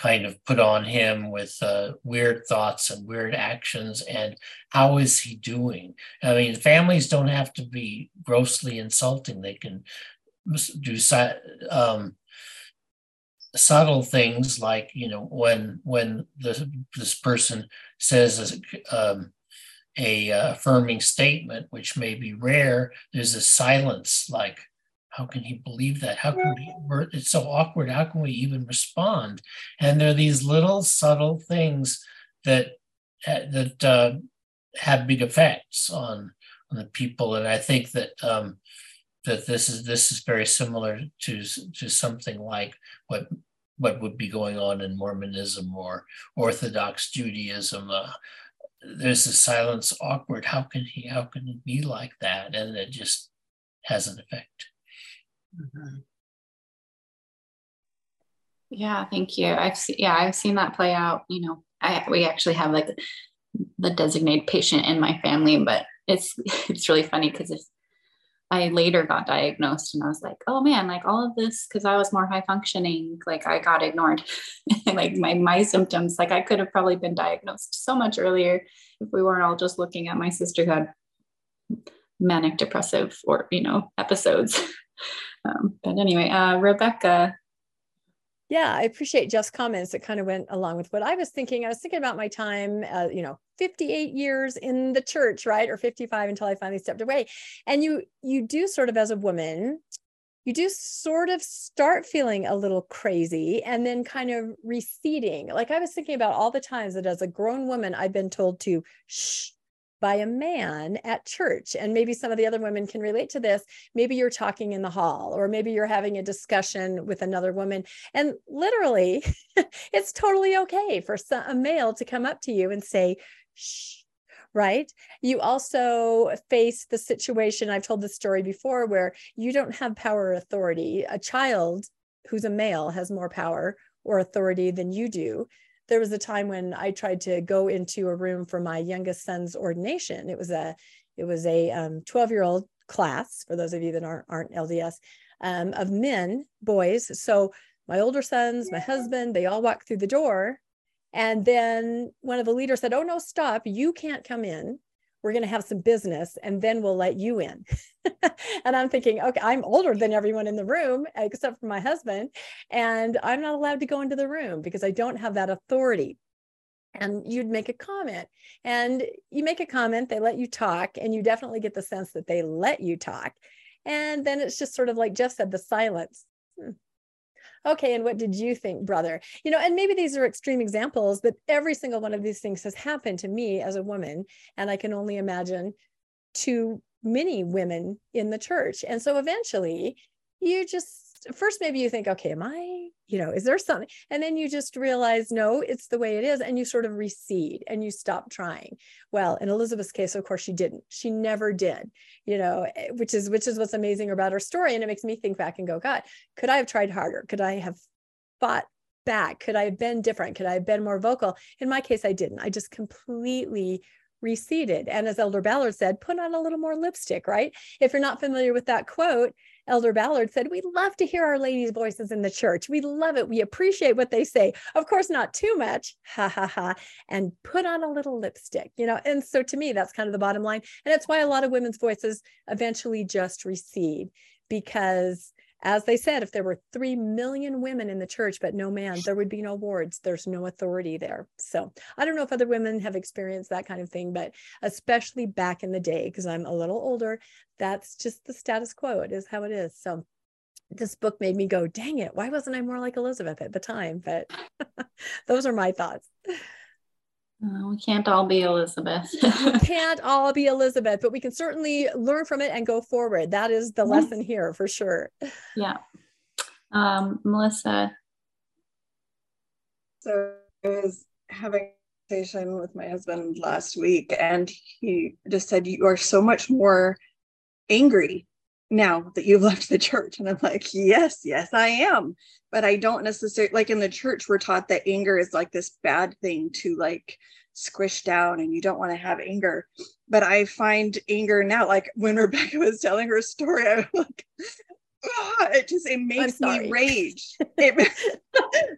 kind of put on him with uh, weird thoughts and weird actions and how is he doing? I mean families don't have to be grossly insulting. They can do um, subtle things like you know when when this this person says um, a uh, affirming statement which may be rare there's a silence like how can he believe that? How can we, it's so awkward. How can we even respond? And there are these little subtle things that, uh, that uh, have big effects on, on the people. And I think that, um, that this is, this is very similar to, to something like what, what would be going on in Mormonism or Orthodox Judaism. Uh, there's a silence awkward. How can he, how can he be like that? And it just has an effect. Mm-hmm. Yeah, thank you. I've seen, yeah, I've seen that play out. You know, I we actually have like the designated patient in my family, but it's it's really funny because if I later got diagnosed and I was like, oh man, like all of this because I was more high functioning, like I got ignored. like my my symptoms, like I could have probably been diagnosed so much earlier if we weren't all just looking at my sister who had manic depressive or you know episodes. Um, but anyway, uh, Rebecca. Yeah, I appreciate Jeff's comments. It kind of went along with what I was thinking. I was thinking about my time, uh, you know, 58 years in the church, right, or 55 until I finally stepped away. And you you do sort of as a woman, you do sort of start feeling a little crazy and then kind of receding. Like I was thinking about all the times that as a grown woman, I've been told to shh, by a man at church. And maybe some of the other women can relate to this. Maybe you're talking in the hall, or maybe you're having a discussion with another woman. And literally, it's totally okay for some, a male to come up to you and say, shh. Right. You also face the situation. I've told this story before where you don't have power or authority. A child who's a male has more power or authority than you do there was a time when I tried to go into a room for my youngest son's ordination. It was a it was a 12 um, year old class for those of you that aren't aren't LDS um, of men boys. So my older sons, my husband, they all walked through the door, and then one of the leaders said, "Oh no, stop! You can't come in." We're going to have some business and then we'll let you in. and I'm thinking, okay, I'm older than everyone in the room except for my husband. And I'm not allowed to go into the room because I don't have that authority. And you'd make a comment and you make a comment, they let you talk, and you definitely get the sense that they let you talk. And then it's just sort of like Jeff said, the silence. Hmm okay and what did you think brother? You know and maybe these are extreme examples but every single one of these things has happened to me as a woman and i can only imagine to many women in the church. And so eventually you just first maybe you think okay am i you know is there something and then you just realize no it's the way it is and you sort of recede and you stop trying. Well in elizabeth's case of course she didn't. She never did you know eh, which is which is what's amazing about her story and it makes me think back and go god could i have tried harder? Could i have fought back? Could i have been different? Could i have been more vocal? In my case i didn't. I just completely receded and as elder ballard said put on a little more lipstick right if you're not familiar with that quote Elder Ballard said, We love to hear our ladies' voices in the church. We love it. We appreciate what they say. Of course, not too much, ha ha ha, and put on a little lipstick, you know. And so to me, that's kind of the bottom line. And that's why a lot of women's voices eventually just recede because as they said, if there were 3 million women in the church, but no man, there would be no wards. There's no authority there. So I don't know if other women have experienced that kind of thing, but especially back in the day, because I'm a little older, that's just the status quo. It is how it is. So this book made me go, dang it, why wasn't I more like Elizabeth at the time? But those are my thoughts. Uh, we can't all be Elizabeth. we can't all be Elizabeth, but we can certainly learn from it and go forward. That is the lesson here for sure. Yeah. Um, Melissa. So I was having a conversation with my husband last week, and he just said, You are so much more angry now that you've left the church. And I'm like, Yes, yes, I am. But I don't necessarily like in the church, we're taught that anger is like this bad thing to like squish down and you don't want to have anger. But I find anger now, like when Rebecca was telling her story, I was like, ah, it just it makes me rage. It,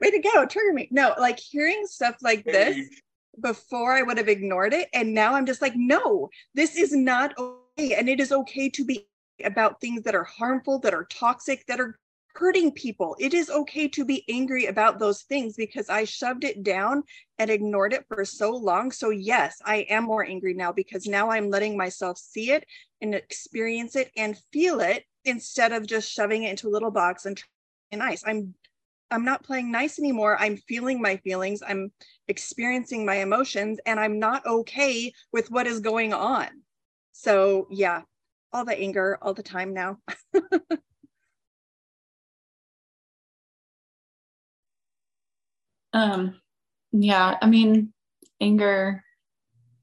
way to go, trigger me. No, like hearing stuff like this before I would have ignored it, and now I'm just like, no, this is not okay, and it is okay to be about things that are harmful, that are toxic, that are hurting people. It is okay to be angry about those things because I shoved it down and ignored it for so long. So, yes, I am more angry now because now I'm letting myself see it and experience it and feel it instead of just shoving it into a little box and nice. I'm I'm not playing nice anymore. I'm feeling my feelings. I'm experiencing my emotions and I'm not okay with what is going on. So, yeah, all the anger all the time now. Um, yeah, I mean, anger,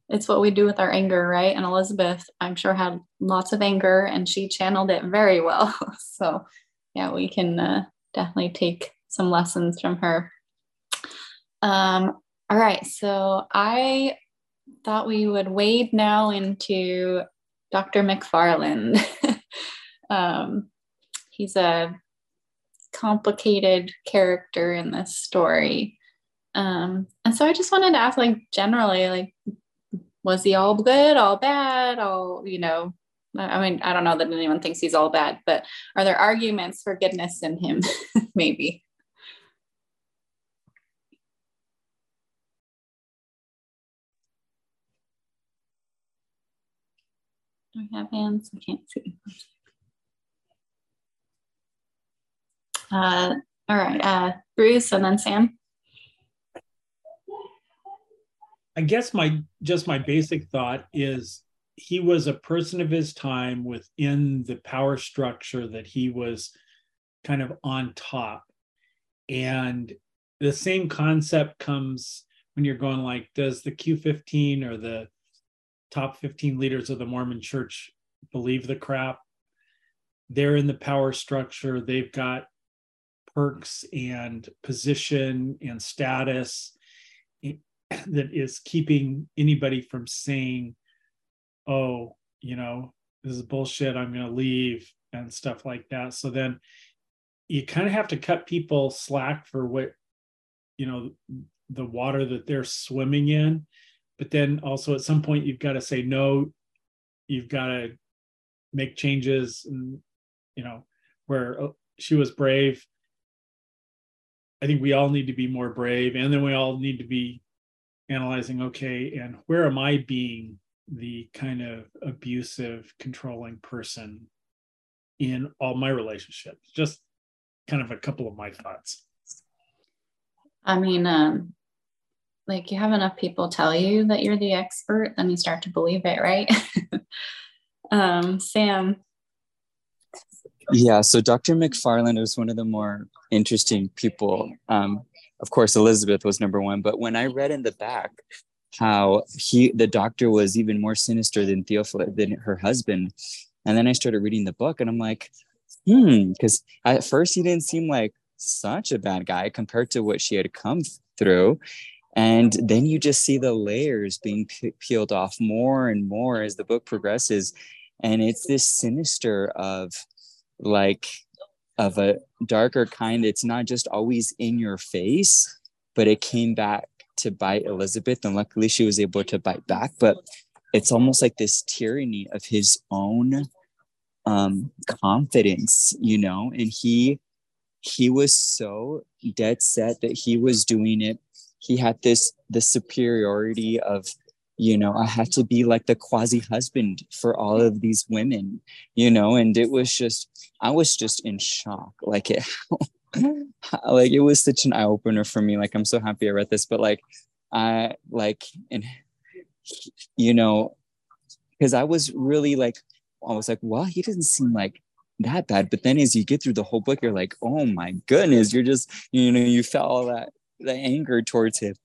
it's what we do with our anger, right? And Elizabeth, I'm sure, had lots of anger and she channeled it very well. so, yeah, we can uh, definitely take some lessons from her. Um, all right, so I thought we would wade now into Dr. McFarland. um, he's a complicated character in this story. Um, and so I just wanted to ask, like, generally, like, was he all good, all bad, all, you know, I mean, I don't know that anyone thinks he's all bad, but are there arguments for goodness in him? Maybe. Do we have hands? I can't see. Uh, all right, uh, Bruce and then Sam. I guess my just my basic thought is he was a person of his time within the power structure that he was kind of on top. And the same concept comes when you're going like, does the Q15 or the top 15 leaders of the Mormon church believe the crap? They're in the power structure, they've got perks and position and status that is keeping anybody from saying, oh, you know, this is bullshit, I'm going to leave and stuff like that. So then you kind of have to cut people slack for what, you know, the water that they're swimming in. But then also at some point, you've got to say, no, you've got to make changes. And, you know, where oh, she was brave. I think we all need to be more brave. And then we all need to be analyzing okay and where am i being the kind of abusive controlling person in all my relationships just kind of a couple of my thoughts i mean um like you have enough people tell you that you're the expert then you start to believe it right? Um sam. Yeah so dr mcfarland was one of the more interesting people. Um, of course elizabeth was number one but when i read in the back how he the doctor was even more sinister than theophilus than her husband and then i started reading the book and i'm like hmm because at first he didn't seem like such a bad guy compared to what she had come through and then you just see the layers being pe- peeled off more and more as the book progresses. And it's this sinister of like of a darker kind. It's not just always in your face but it came back to bite elizabeth and luckily she was able to bite back. But it's almost like this tyranny of his own um confidence you know? And he he was so dead set that he was doing it he had this the superiority of you know i had to be like the quasi husband for all of these women you know and it was just i was just in shock. Like it like it was such an eye opener for me. Like i'm so happy i read this but like i like and you know because i was really like i was like well he doesn't seem like that bad. But then as you get through the whole book you're like oh my goodness. You're just you know you felt all that the anger towards him.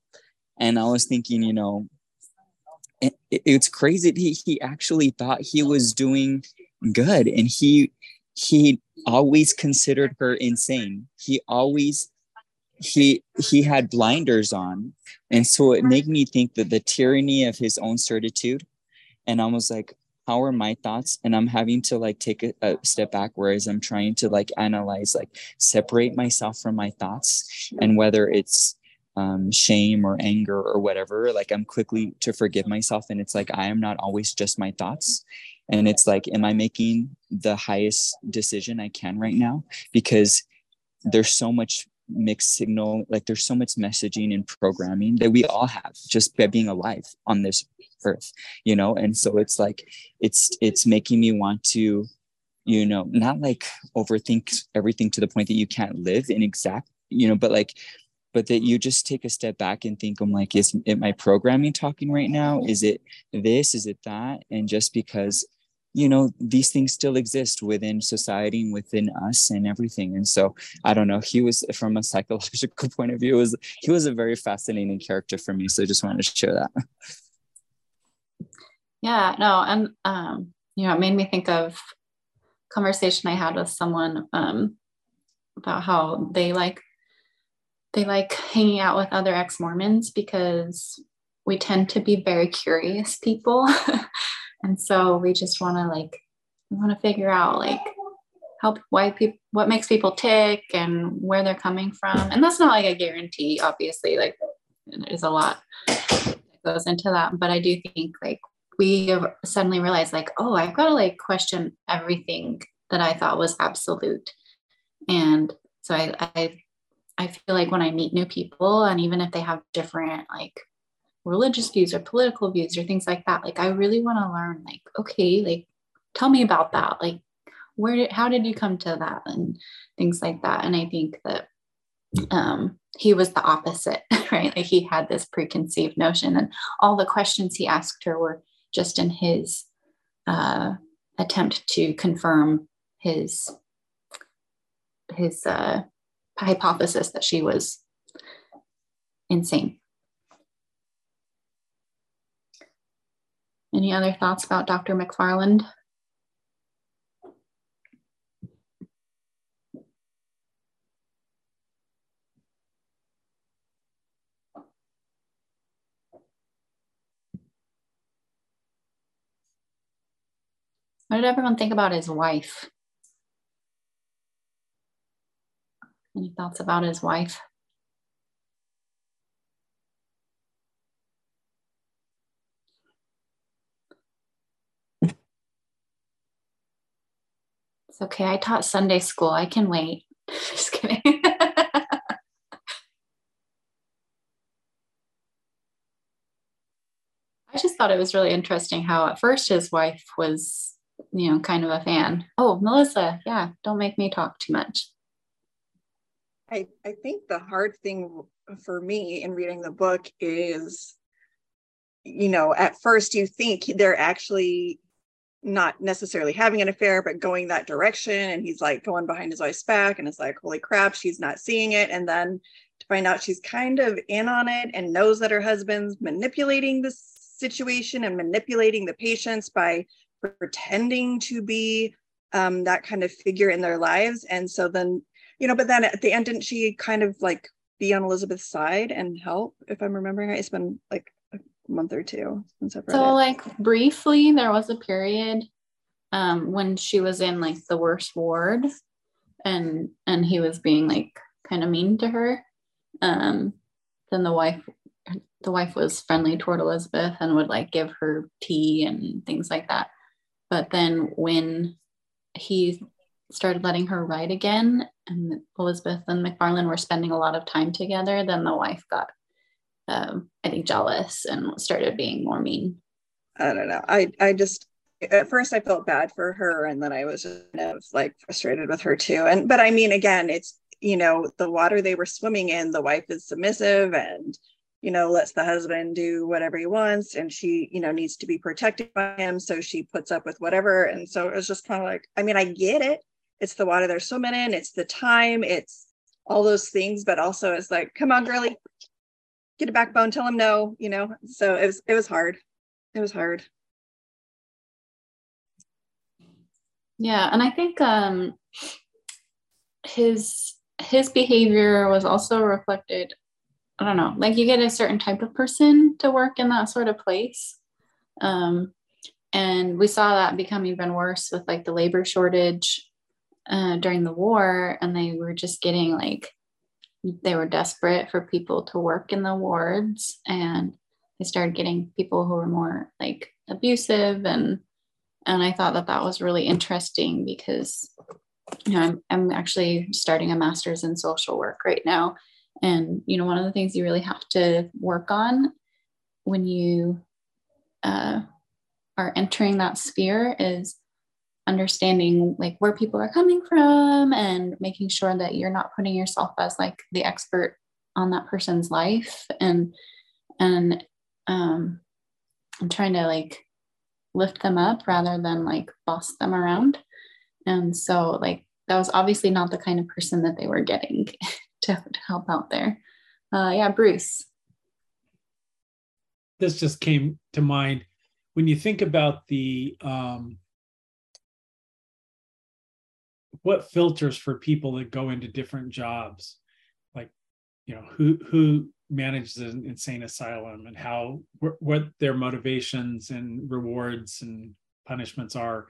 And i was thinking you know it, it's crazy he, he actually thought he was doing good. And he he always considered her insane. He always he he had blinders on. And so it made me think that the tyranny of his own certitude. And i was like how are my thoughts? And i'm having to like take a, a, step back whereas i'm trying to like analyze like separate myself from my thoughts and whether it's um, shame or anger or whatever like i'm quickly to forgive myself and it's like i am not always just my thoughts. And it's like am i making the highest decision i can right now? Because there's so much mixed signal like there's so much messaging and programming that we all have just by being alive on this earth you know? And so it's like it's it's making me want to you know not like overthink everything to the point that you can't live in exact you know but like but that you just take a step back and think i'm like is it my programming talking right now? Is it this? Is it that? And just because you know these things still exist within society and within us and everything. And so i don't know he was from a psychological point of view was he was a very fascinating character for me. So i just wanted to share that. Yeah no and um you know it made me think of conversation i had with someone um about how they like they like hanging out with other ex-mormons because we tend to be very curious people and so we just want to like we want to figure out like help why people what makes people tick and where they're coming from. And that's not like a guarantee obviously like there's a lot that goes into that. But i do think like we suddenly realized like oh i've got to like question everything that i thought was absolute. And so i i I feel like when I meet new people, and even if they have different like religious views or political views or things like that, like I really want to learn, like, okay, like tell me about that. Like, where did, how did you come to that? And things like that. And I think that um, he was the opposite, right? Like he had this preconceived notion, and all the questions he asked her were just in his uh, attempt to confirm his his uh, hypothesis that she was insane. Any other thoughts about Dr. McFarland? What did everyone think about his wife? Any thoughts about his wife? It's okay. I taught Sunday school. I can wait. Just kidding. I just thought it was really interesting how at first his wife was, you know, kind of a fan. Oh, Melissa, yeah, don't make me talk too much. I, I think the hard thing for me in reading the book is, you know, at first you think they're actually not necessarily having an affair, but going that direction. And he's like going behind his wife's back and it's like, holy crap, she's not seeing it. And then to find out she's kind of in on it and knows that her husband's manipulating the situation and manipulating the patients by pretending to be um, that kind of figure in their lives. And so then you know, but then at the end, didn't she kind of like be on Elizabeth's side and help? If I'm remembering right, it's been like month or two since I've read so, it. like briefly, there was a period um, when she was in like the worst ward, and and he was being like kind of mean to her. Um, then the wife the wife was friendly toward Elizabeth and would like give her tea and things like that. But then when he started letting her write again and Elizabeth and McFarland were spending a lot of time together, then the wife got um, I think jealous and started being more mean. I don't know. I I just at first I felt bad for her, and then I was kind of like frustrated with her too. And but I mean, again, it's you know the water they were swimming in. The wife is submissive and you know lets the husband do whatever he wants, and she you know needs to be protected by him, so she puts up with whatever. And so it was just kind of like, I mean, I get it. It's the water they're swimming in. It's the time. It's all those things, but also it's like, come on, girly, get a backbone. Tell him no. You know. So it was it was hard it was hard. Yeah, and I think um, his his behavior was also reflected. I don't know, like you get a certain type of person to work in that sort of place. Um, and we saw that become even worse with like the labor shortage uh, during the war, and they were just getting like they were desperate for people to work in the wards, and they started getting people who were more like abusive and and I thought that that was really interesting because you know I'm, I'm actually starting a master's in social work right now and you know one of the things you really have to work on when you uh, are entering that sphere is understanding like where people are coming from and making sure that you're not putting yourself as like the expert on that person's life and and um, I'm trying to like lift them up rather than like boss them around. And so, like, that was obviously not the kind of person that they were getting to, to help out there. Uh, yeah, Bruce. This just came to mind when you think about the um, what filters for people that go into different jobs, like you know who who manages an insane asylum and how what their motivations and rewards and punishments are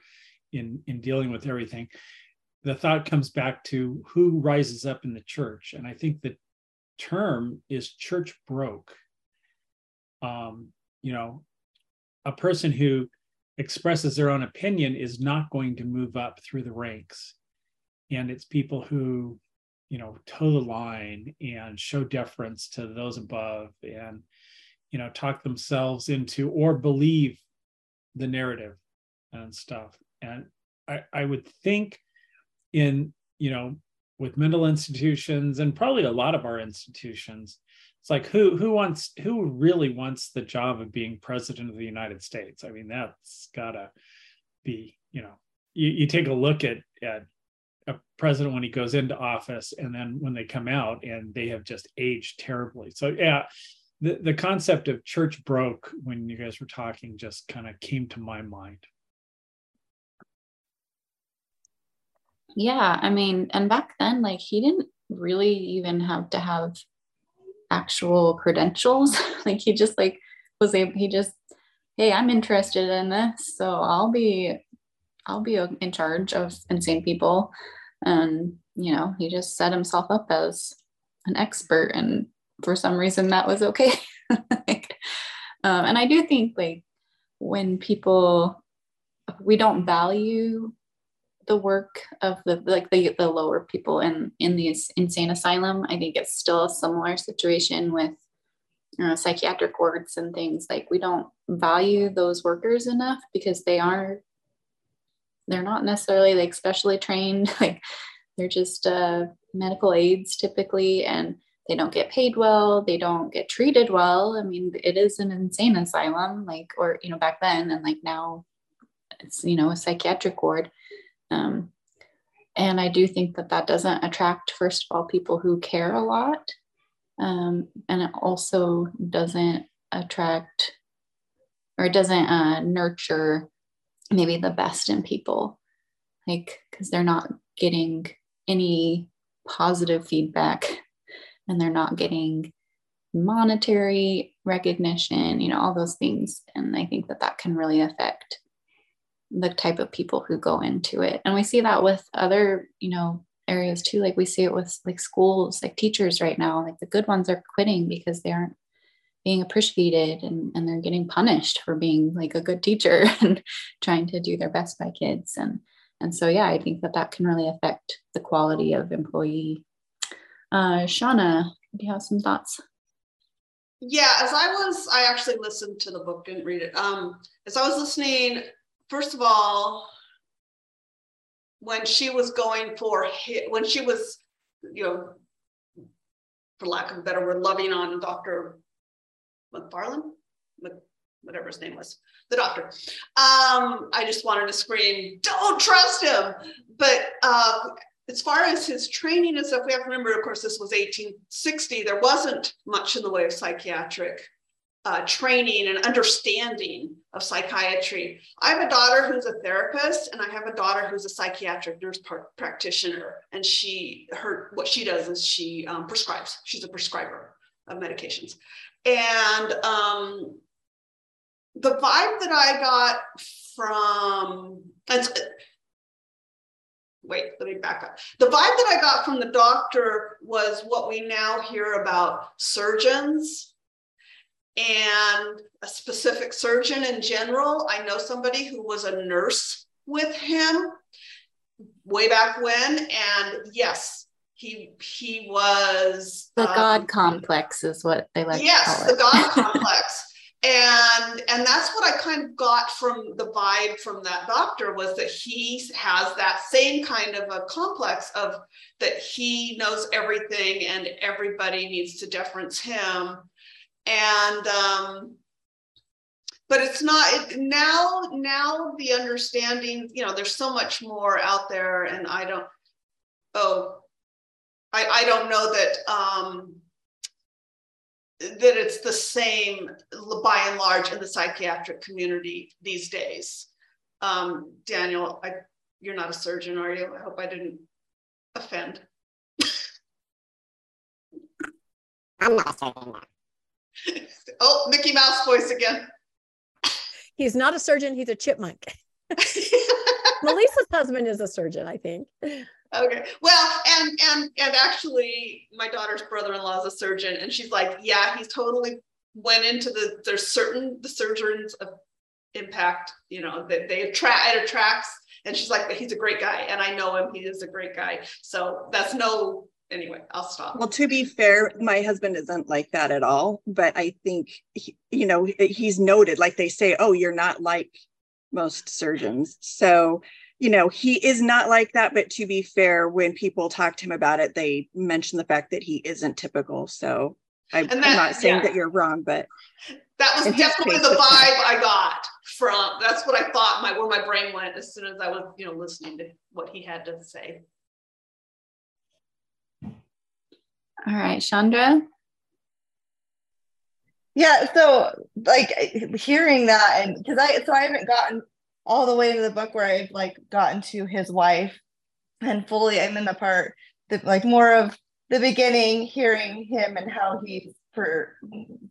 in in dealing with everything. The thought comes back to who rises up in the church. And i think the term is church broke. Um you know a person who expresses their own opinion is not going to move up through the ranks and it's people who you know toe the line and show deference to those above and you know talk themselves into or believe the narrative and stuff. And i i would think in you know with mental institutions and probably a lot of our institutions it's like who who wants who really wants the job of being president of the united states? I mean that's gotta be you know you, you take a look at at a president when he goes into office and then when they come out and they have just aged terribly. So yeah, the, the concept of church broke when you guys were talking just kind of came to my mind. Yeah, I mean, and back then, like he didn't really even have to have actual credentials. like he just like was able, he just, hey, I'm interested in this, so I'll be I'll be in charge of insane people. And, you know, he just set himself up as an expert. And for some reason, that was okay. like, um, and I do think, like, when people, we don't value the work of the like the, the lower people in in the insane asylum i think it's still a similar situation with uh, psychiatric wards and things like we don't value those workers enough because they are they're not necessarily like specially trained like they're just uh, medical aides typically and they don't get paid well they don't get treated well. I mean it is an insane asylum like or you know back then and like now it's you know a psychiatric ward. Um, and i do think that that doesn't attract first of all people who care a lot um, and it also doesn't attract or it doesn't uh, nurture maybe the best in people like because they're not getting any positive feedback and they're not getting monetary recognition you know all those things. And i think that that can really affect the type of people who go into it. And we see that with other you know areas too. Like we see it with like schools like teachers right now like the good ones are quitting because they aren't being appreciated and, and they're getting punished for being like a good teacher and trying to do their best by kids and and so yeah i think that that can really affect the quality of employee uh, shauna do you have some thoughts yeah, as I was, I actually listened to the book, didn't read it. Um, as I was listening, first of all, when she was going for hit, when she was, you know, for lack of a better word, loving on Dr. McFarland, whatever his name was, the doctor. Um, I just wanted to scream, "Don't trust him!" But uh, as far as his training and stuff, we have to remember, of course, this was 1860. There wasn't much in the way of psychiatric uh, training and understanding of psychiatry. I have a daughter who's a therapist, and I have a daughter who's a psychiatric nurse practitioner. And she, her, what she does is she um, prescribes. She's a prescriber of medications, and um, the vibe that I got from wait, let me back up. The vibe that I got from the doctor was what we now hear about surgeons and a specific surgeon in general. I know somebody who was a nurse with him way back when, and yes, he he was the um, God complex is what they like. Yes, the God complex and and that's what i kind of got from the vibe from that doctor was that he has that same kind of a complex of that he knows everything and everybody needs to deference him and um but it's not it, now now the understanding you know there's so much more out there and i don't oh i i don't know that um that it's the same by and large in the psychiatric community these days. Um, Daniel, I, you're not a surgeon, are you? I hope I didn't offend. I'm not a surgeon. oh, Mickey Mouse voice again. He's not a surgeon, he's a chipmunk. Melissa's husband is a surgeon, I think. Okay. Well, and and and actually, my daughter's brother-in-law is a surgeon, and she's like, yeah, he's totally went into the. There's certain the surgeons of impact, you know, that they attract. It attracts, and she's like, he's a great guy, and I know him. He is a great guy. So that's no. Anyway, I'll stop. Well, to be fair, my husband isn't like that at all. But I think, he, you know, he's noted, like they say, oh, you're not like most surgeons. So you know, he is not like that. But to be fair, when people talk to him about it, they mention the fact that he isn't typical. So I, am not saying yeah. that you're wrong, but that was definitely the vibe I got from. That's what I thought. My where my brain went as soon as I was, you know, listening to what he had to say. All right, Chandra. Yeah, so like hearing that, and because I so I haven't gotten all the way to the book where I've like gotten to his wife and fully I'm in the part that like more of the beginning, hearing him and how he's for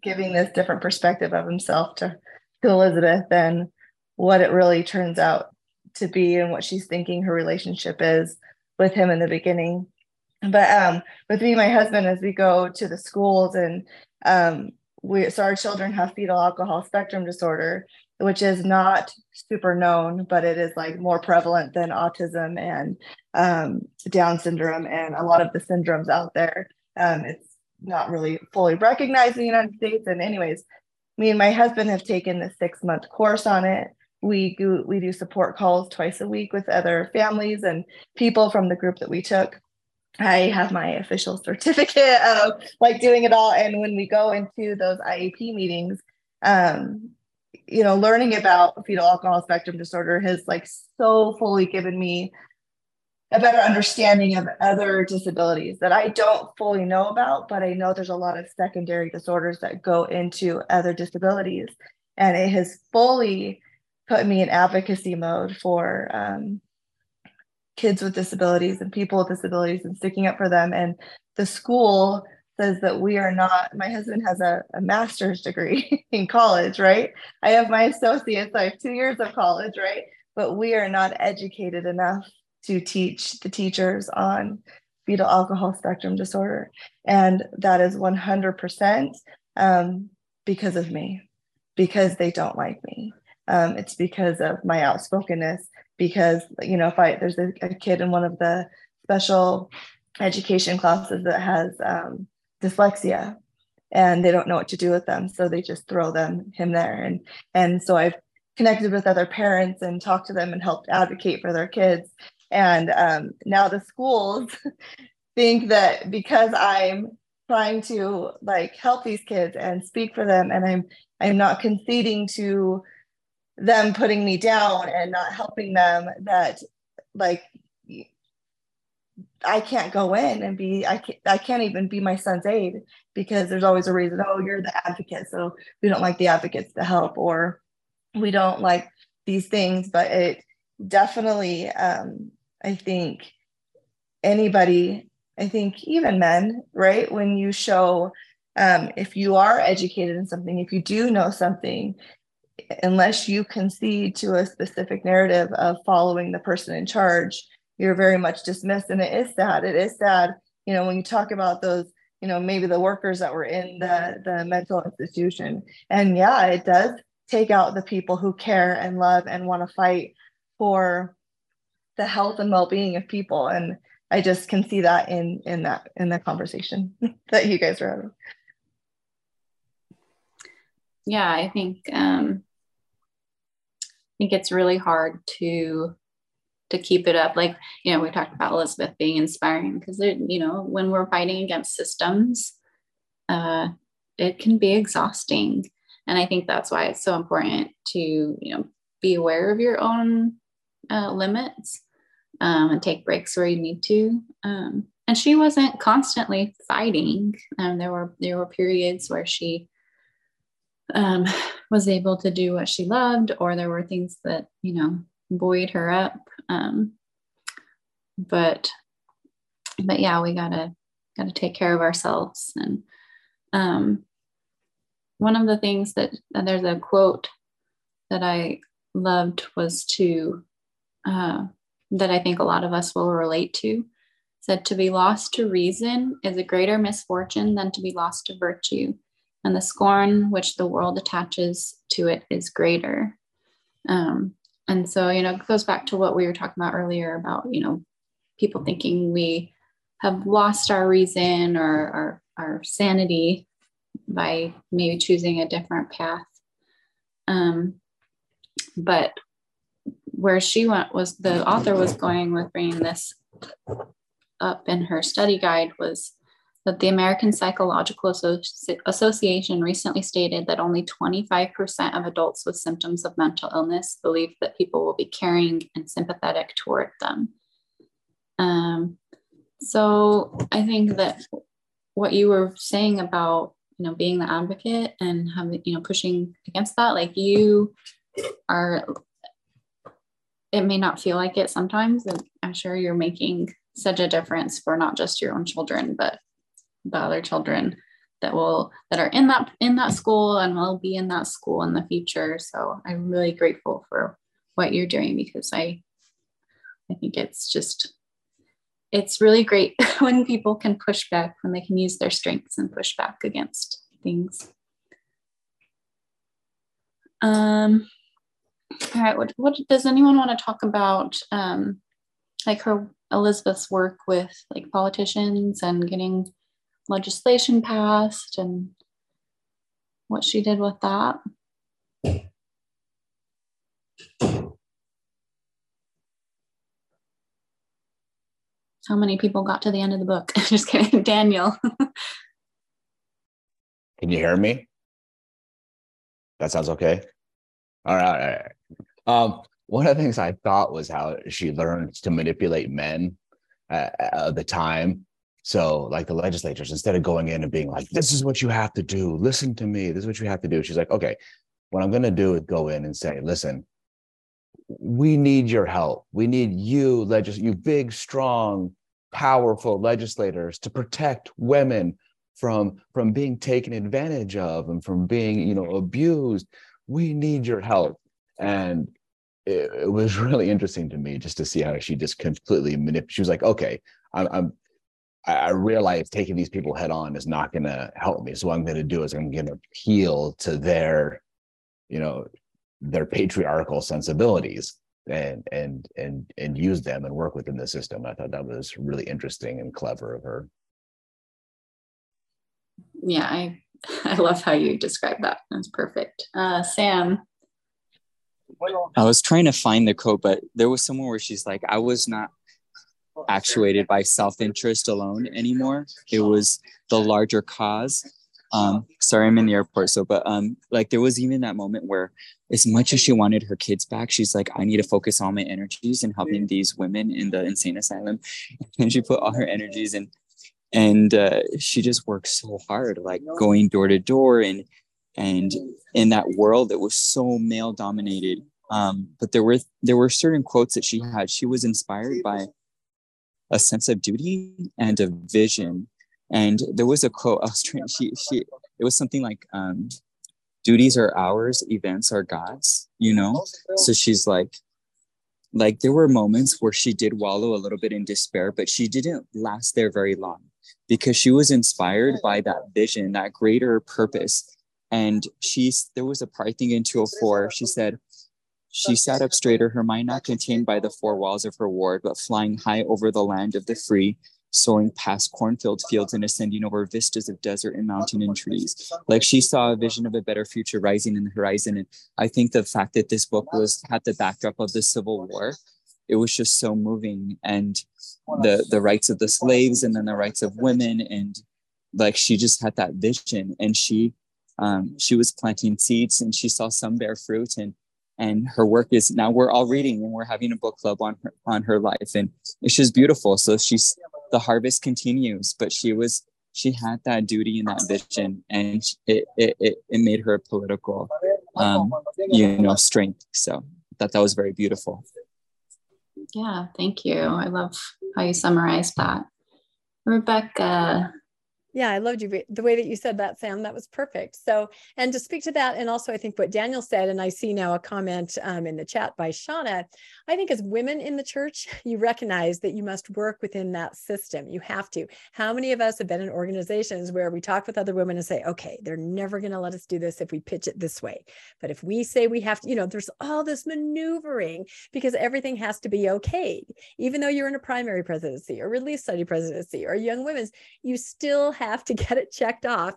giving this different perspective of himself to, to Elizabeth and what it really turns out to be and what she's thinking her relationship is with him in the beginning. But um, with me, my husband, as we go to the schools and um, we so our children have fetal alcohol spectrum disorder which is not super known, but it is like more prevalent than autism and um, Down syndrome and a lot of the syndromes out there. Um, it's not really fully recognized in the United States. And anyways, me and my husband have taken the six month course on it. We do we do support calls twice a week with other families and people from the group that we took. I have my official certificate of like doing it all. And when we go into those IEP meetings, um, you know, learning about fetal alcohol spectrum disorder has like so fully given me a better understanding of other disabilities that I don't fully know about, but I know there's a lot of secondary disorders that go into other disabilities. And it has fully put me in advocacy mode for um, kids with disabilities and people with disabilities and sticking up for them. And the school says that we are not my husband has a, a master's degree in college right? I have my associates i have two years of college right? But we are not educated enough to teach the teachers on fetal alcohol spectrum disorder. And that is 100% um, because of me because they don't like me. Um, it's because of my outspokenness because you know if i there's a, a kid in one of the special education classes that has um, dyslexia and they don't know what to do with them so they just throw them him there. And and so i've connected with other parents and talked to them and helped advocate for their kids. And um, now the schools think that because i'm trying to like help these kids and speak for them and i'm i'm not conceding to them putting me down and not helping them that like I can't go in and be I can't I can't even be my son's aide because there's always a reason oh you're the advocate so we don't like the advocates to help or we don't like these things but it definitely um, I think anybody I think even men right when you show um, if you are educated in something if you do know something unless you concede to a specific narrative of following the person in charge you're very much dismissed. And it is sad. It is sad you know when you talk about those you know maybe the workers that were in the the mental institution. And yeah it does take out the people who care and love and want to fight for the health and well-being of people. And i just can see that in in that in the conversation that you guys are having. Yeah i think um i think it's really hard to to keep it up. Like, you know, we talked about Elizabeth being inspiring because, you know, when we're fighting against systems, uh, it can be exhausting. And I think that's why it's so important to, you know, be aware of your own uh, limits um, and take breaks where you need to. Um, and she wasn't constantly fighting. Um, there were there were periods where she um, was able to do what she loved, or there were things that you know buoyed her up. Um, but but yeah, we gotta gotta take care of ourselves. And um, one of the things that there's a quote that I loved was to uh, that I think a lot of us will relate to. Said to be lost to reason is a greater misfortune than to be lost to virtue, and the scorn which the world attaches to it is greater. Um, and so you know goes back to what we were talking about earlier about you know people thinking we have lost our reason or our, our sanity by maybe choosing a different path. Um, but where she went was the author was going with bringing this up in her study guide was that the American Psychological Associ- Association recently stated that only 25% of adults with symptoms of mental illness believe that people will be caring and sympathetic toward them. Um, so I think that what you were saying about you know being the advocate and having you know pushing against that, like you are, it may not feel like it sometimes, and I'm sure you're making such a difference for not just your own children, but the other children that will that are in that in that school and will be in that school in the future. So i'm really grateful for what you're doing because i i think it's just it's really great when people can push back when they can use their strengths and push back against things. Um all right what, what does anyone want to talk about um like her elizabeth's work with like politicians and getting legislation passed and what she did with that. How many people got to the end of the book? Just kidding, Daniel. Can you hear me? That sounds okay. All right. All right. Um, one of the things I thought was how she learned to manipulate men at, at the time so, like the legislatures, instead of going in and being like, this is what you have to do, listen to me, this is what you have to do. She's like, okay, what I'm going to do is go in and say, listen, we need your help. We need you, legis- you big, strong, powerful legislators to protect women from from being taken advantage of and from being you know abused we need your help and it, it was really interesting to me just to see how she just completely manipulated she was like okay I'm, I'm I realize taking these people head on is not going to help me. So what I'm going to do is I'm going to appeal to their, you know, their patriarchal sensibilities and and and and use them and work within the system. I thought that was really interesting and clever of her. Yeah, I I love how you describe that. That's perfect. Uh, Sam. I was trying to find the quote, but there was somewhere where she's like, I was not actuated by self-interest alone anymore. It was the larger cause. Um, sorry, I'm in the airport. So, but um, like there was even that moment where as much as she wanted her kids back, she's like, I need to focus all my energies in helping these women in the insane asylum. And she put all her energies in and uh, she just worked so hard, like going door to door and and in that world that was so male dominated. Um, but there were there were certain quotes that she had. She was inspired by a sense of duty and a vision. And there was a quote I was trying. She she it was something like um, duties are ours, events are God's. You know. So she's like like there were moments where she did wallow a little bit in despair but she didn't last there very long because she was inspired by that vision that greater purpose and she's there was a part i in 204 she said she sat up straighter her mind not contained by the four walls of her ward but flying high over the land of the free soaring past cornfield fields and ascending over vistas of desert and mountain and trees. Like she saw a vision of a better future rising in the horizon. And I think the fact that this book was had the backdrop of the Civil War, it was just so moving. And the the rights of the slaves and then the rights of women and like she just had that vision and she um, she was planting seeds and she saw some bear fruit and and her work is now we're all reading and we're having a book club on her on her life and it's just beautiful. So she's the harvest continues but she was she had that duty and that vision and it it, it, made her a political um, you know strength. So thought that was very beautiful. Yeah thank you. I love how you summarized that. Rebecca yeah, I loved you the way that you said that, Sam. That was perfect. So, and to speak to that, and also I think what Daniel said, and I see now a comment um, in the chat by Shauna. I think as women in the church, you recognize that you must work within that system. You have to. How many of us have been in organizations where we talk with other women and say, okay, they're never going to let us do this if we pitch it this way. But if we say we have to, you know, there's all this maneuvering because everything has to be okay. Even though you're in a primary presidency or relief society presidency or young women's, you still have to get it checked off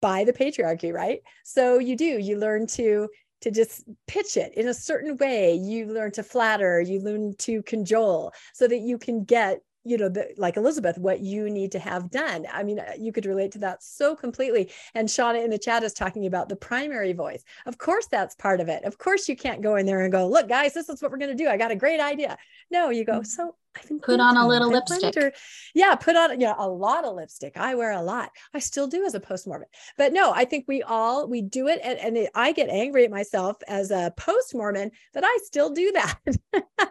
by the patriarchy, right? So you do, you learn to to just pitch it in a certain way. You learn to flatter, you learn to cajole so that you can get you know, the, like Elizabeth, what you need to have done. I mean, you could relate to that so completely. And Shauna in the chat is talking about the primary voice. Of course, that's part of it. Of course, you can't go in there and go, look, guys, this is what we're going to do. I got a great idea. No, you go, mm-hmm. so I've been put on a little lipstick. Or, yeah, put on you know, a lot of lipstick. I wear a lot. I still do as a post-mormon. But no, I think we all we do it, and, and it, I get angry at myself as a post-mormon that I still do that.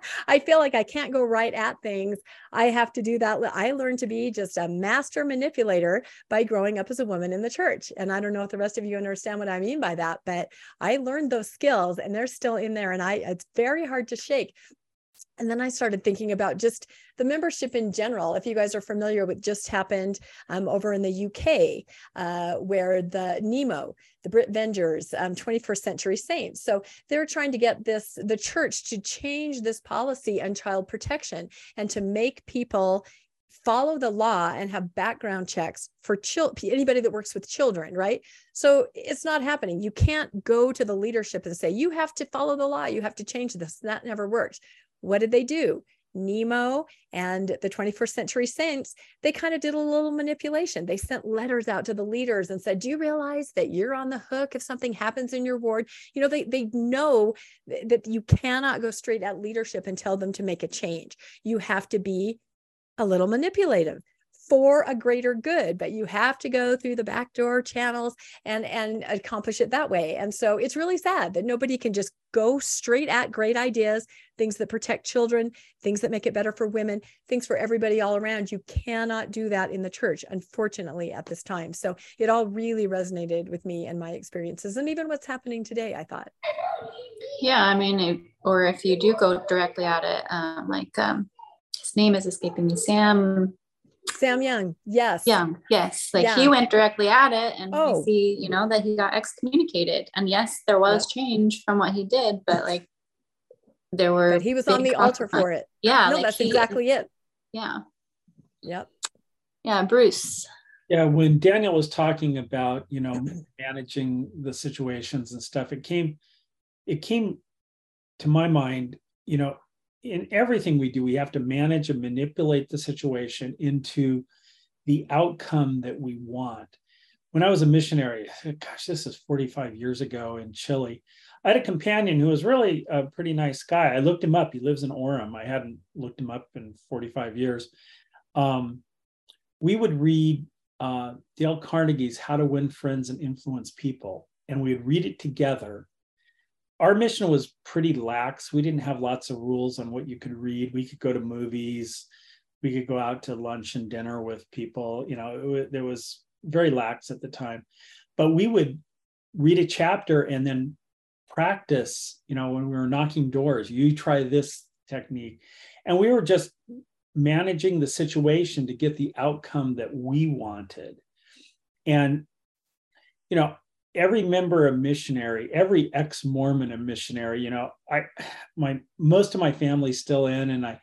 I feel like I can't go right at things. I have to do that. I learned to be just a master manipulator by growing up as a woman in the church. And I don't know if the rest of you understand what I mean by that, but I learned those skills, and they're still in there, and I it's very hard to shake and then I started thinking about just the membership in general. If you guys are familiar with just happened um, over in the UK, uh, where the Nemo, the Brit Vengers, um, 21st Century Saints. So they're trying to get this the church to change this policy on child protection and to make people follow the law and have background checks for chil- anybody that works with children, right? So it's not happening. You can't go to the leadership and say, you have to follow the law, you have to change this. That never works. What did they do? Nemo and the 21st century saints, they kind of did a little manipulation. They sent letters out to the leaders and said, Do you realize that you're on the hook if something happens in your ward? You know, they, they know that you cannot go straight at leadership and tell them to make a change. You have to be a little manipulative for a greater good but you have to go through the backdoor channels and and accomplish it that way. And so it's really sad that nobody can just go straight at great ideas things that protect children things that make it better for women things for everybody all around. You cannot do that in the church unfortunately at this time. So it all really resonated with me and my experiences and even what's happening today i thought. Yeah i mean or if you do go directly at it um, like um, his name is escaping me sam Sam Young, yes. Young, yes. Like yeah. he went directly at it and oh. we see, you know, that he got excommunicated. And yes, there was yeah. change from what he did, but like there were but he was on the altar for it. Yeah. No, like that's he, exactly it. Yeah. Yep. Yeah, Bruce. Yeah, when Daniel was talking about, you know, managing the situations and stuff, it came it came to my mind, you know, in everything we do, we have to manage and manipulate the situation into the outcome that we want. When I was a missionary, gosh, this is 45 years ago in Chile, I had a companion who was really a pretty nice guy. I looked him up. He lives in Orem. I hadn't looked him up in 45 years. Um, we would read uh, Dale Carnegie's How to Win Friends and Influence People, and we would read it together our mission was pretty lax. We didn't have lots of rules on what you could read. We could go to movies, we could go out to lunch and dinner with people. You know, it, there was very lax at the time, but we would read a chapter and then practice. You know, when we were knocking doors, you try this technique, and we were just managing the situation to get the outcome that we wanted. And you know, every member a missionary every ex-mormon a missionary you know i my most of my family's still in and i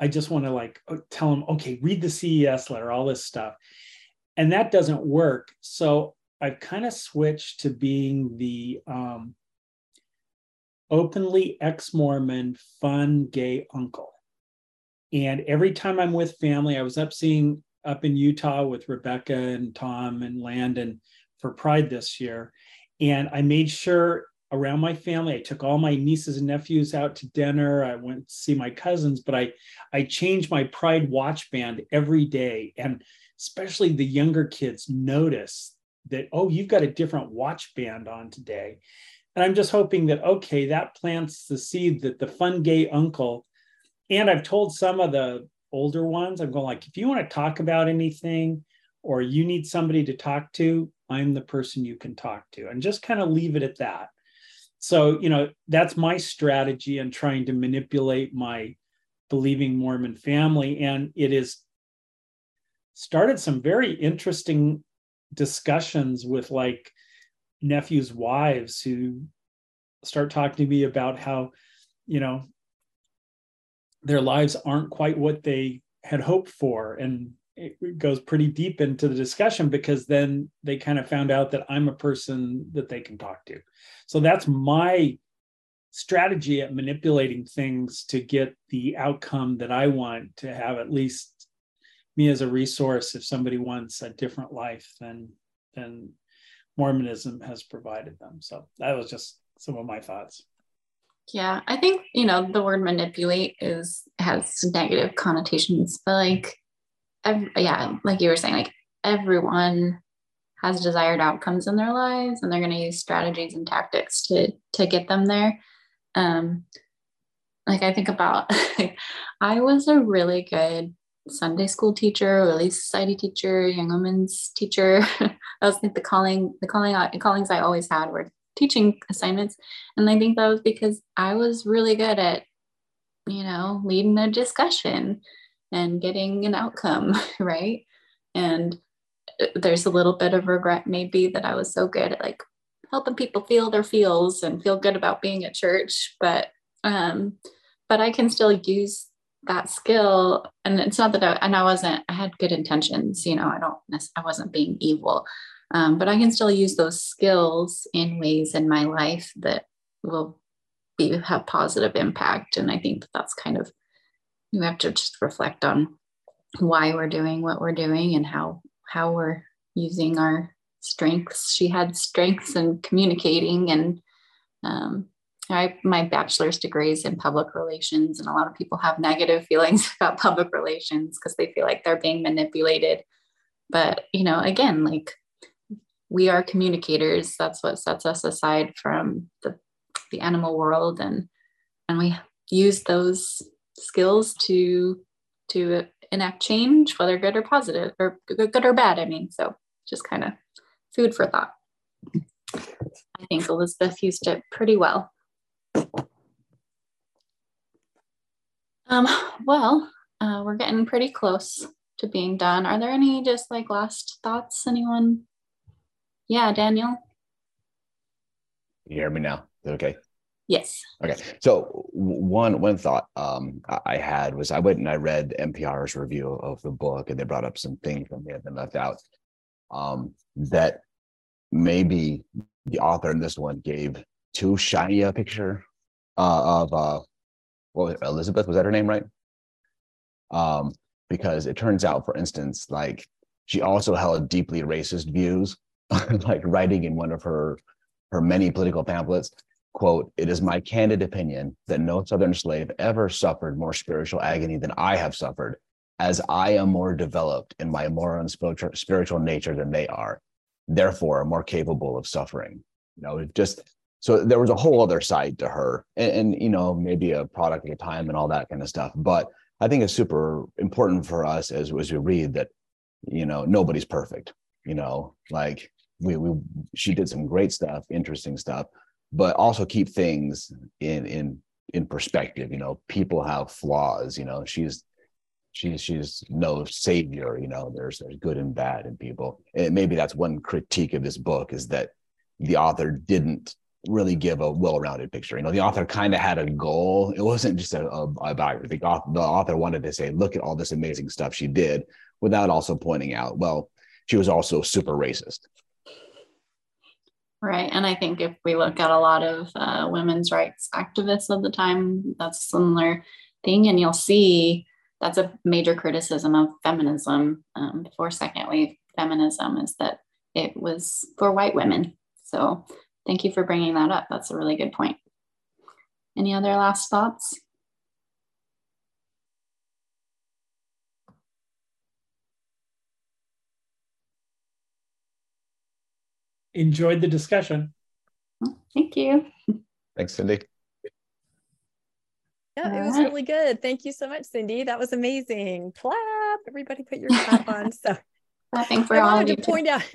i just want to like uh, tell them okay read the ces letter all this stuff. And that doesn't work. So i've kind of switched to being the um, openly ex-mormon fun gay uncle. And every time i'm with family i was up seeing up in utah with rebecca and tom and landon for Pride this year. And I made sure around my family, I took all my nieces and nephews out to dinner. I went to see my cousins, but I I changed my Pride watch band every day. And especially the younger kids notice that, oh, you've got a different watch band on today. And I'm just hoping that, okay, that plants the seed that the fun gay uncle, and I've told some of the older ones, I'm going like, if you want to talk about anything or you need somebody to talk to, I'm the person you can talk to, and just kind of leave it at that. So, you know, that's my strategy in trying to manipulate my believing Mormon family. And it has started some very interesting discussions with like nephews' wives who start talking to me about how, you know, their lives aren't quite what they had hoped for. And it goes pretty deep into the discussion because then they kind of found out that I'm a person that they can talk to. So that's my strategy at manipulating things to get the outcome that I want to have at least me as a resource if somebody wants a different life than than Mormonism has provided them. So that was just some of my thoughts. Yeah, I think you know the word manipulate is has negative connotations, but like every, yeah, like you were saying, like everyone has desired outcomes in their lives and they're going to use strategies and tactics to to get them there. Um like i think about i was a really good sunday school teacher relief society teacher young women's teacher. That was like the calling the calling out callings i always had were teaching assignments. And i think that was because i was really good at you know leading a discussion and getting an outcome, right? And uh, there's a little bit of regret maybe that I was so good at like helping people feel their feels and feel good about being at church, but um but I can still use that skill and it's not that I, and I wasn't I had good intentions, you know, I don't I wasn't being evil. Um, but I can still use those skills in ways in my life that will be have positive impact and I think that that's kind of you have to just reflect on why we're doing what we're doing and how how we're using our strengths. She had strengths in communicating and um, I, my bachelor's degree is in public relations, and a lot of people have negative feelings about public relations because they feel like they're being manipulated. But you know, again, like we are communicators. That's what sets us aside from the the animal world, and and we use those skills to to enact change, whether good or positive or good or bad. I mean, so just kind of food for thought. I think Elizabeth used it pretty well. Um, well, uh, we're getting pretty close to being done. Are there any just like last thoughts? Anyone? Yeah, Daniel. You hear me now? Okay. Yes. Okay. So one one thought um, I had was I went and I read NPR's review of the book, and they brought up some things that may have been left out. um, that maybe the author in this one gave too shiny a picture uh, of uh, well, Elizabeth was that her name, right? Um, because it turns out, for instance, like she also held deeply racist views, like writing in one of her her many political pamphlets, quote, it is my candid opinion that no Southern slave ever suffered more spiritual agony than I have suffered, as I am more developed in my moral and spiritual nature than they are, therefore more capable of suffering. You know, just so there was a whole other side to her and, and, you know maybe a product of the time and all that kind of stuff but i think it's super important for us as, as we read that you know nobody's perfect you know like we, we she did some great stuff interesting stuff but also keep things in in in perspective you know people have flaws you know she's she's she's no savior you know there's there's good and bad in people and maybe that's one critique of this book is that the author didn't really give a well-rounded picture. You know, the author kind of had a goal. It wasn't just a, a, a biography. The author wanted to say, look at all this amazing stuff she did, without also pointing out, well, she was also super racist. Right. And I think if we look at a lot of uh, women's rights activists of the time, that's a similar thing. And you'll see that's a major criticism of feminism um, before second wave feminism is that it was for white women. So thank you for bringing that up. That's a really good point. Any other last thoughts? Enjoyed the discussion. Thank you. Thanks, Cindy. Yeah, it was really good. Thank you so much, Cindy. That was amazing. Clap. Everybody put your clap on. So Clapping for I all of wanted you. to point out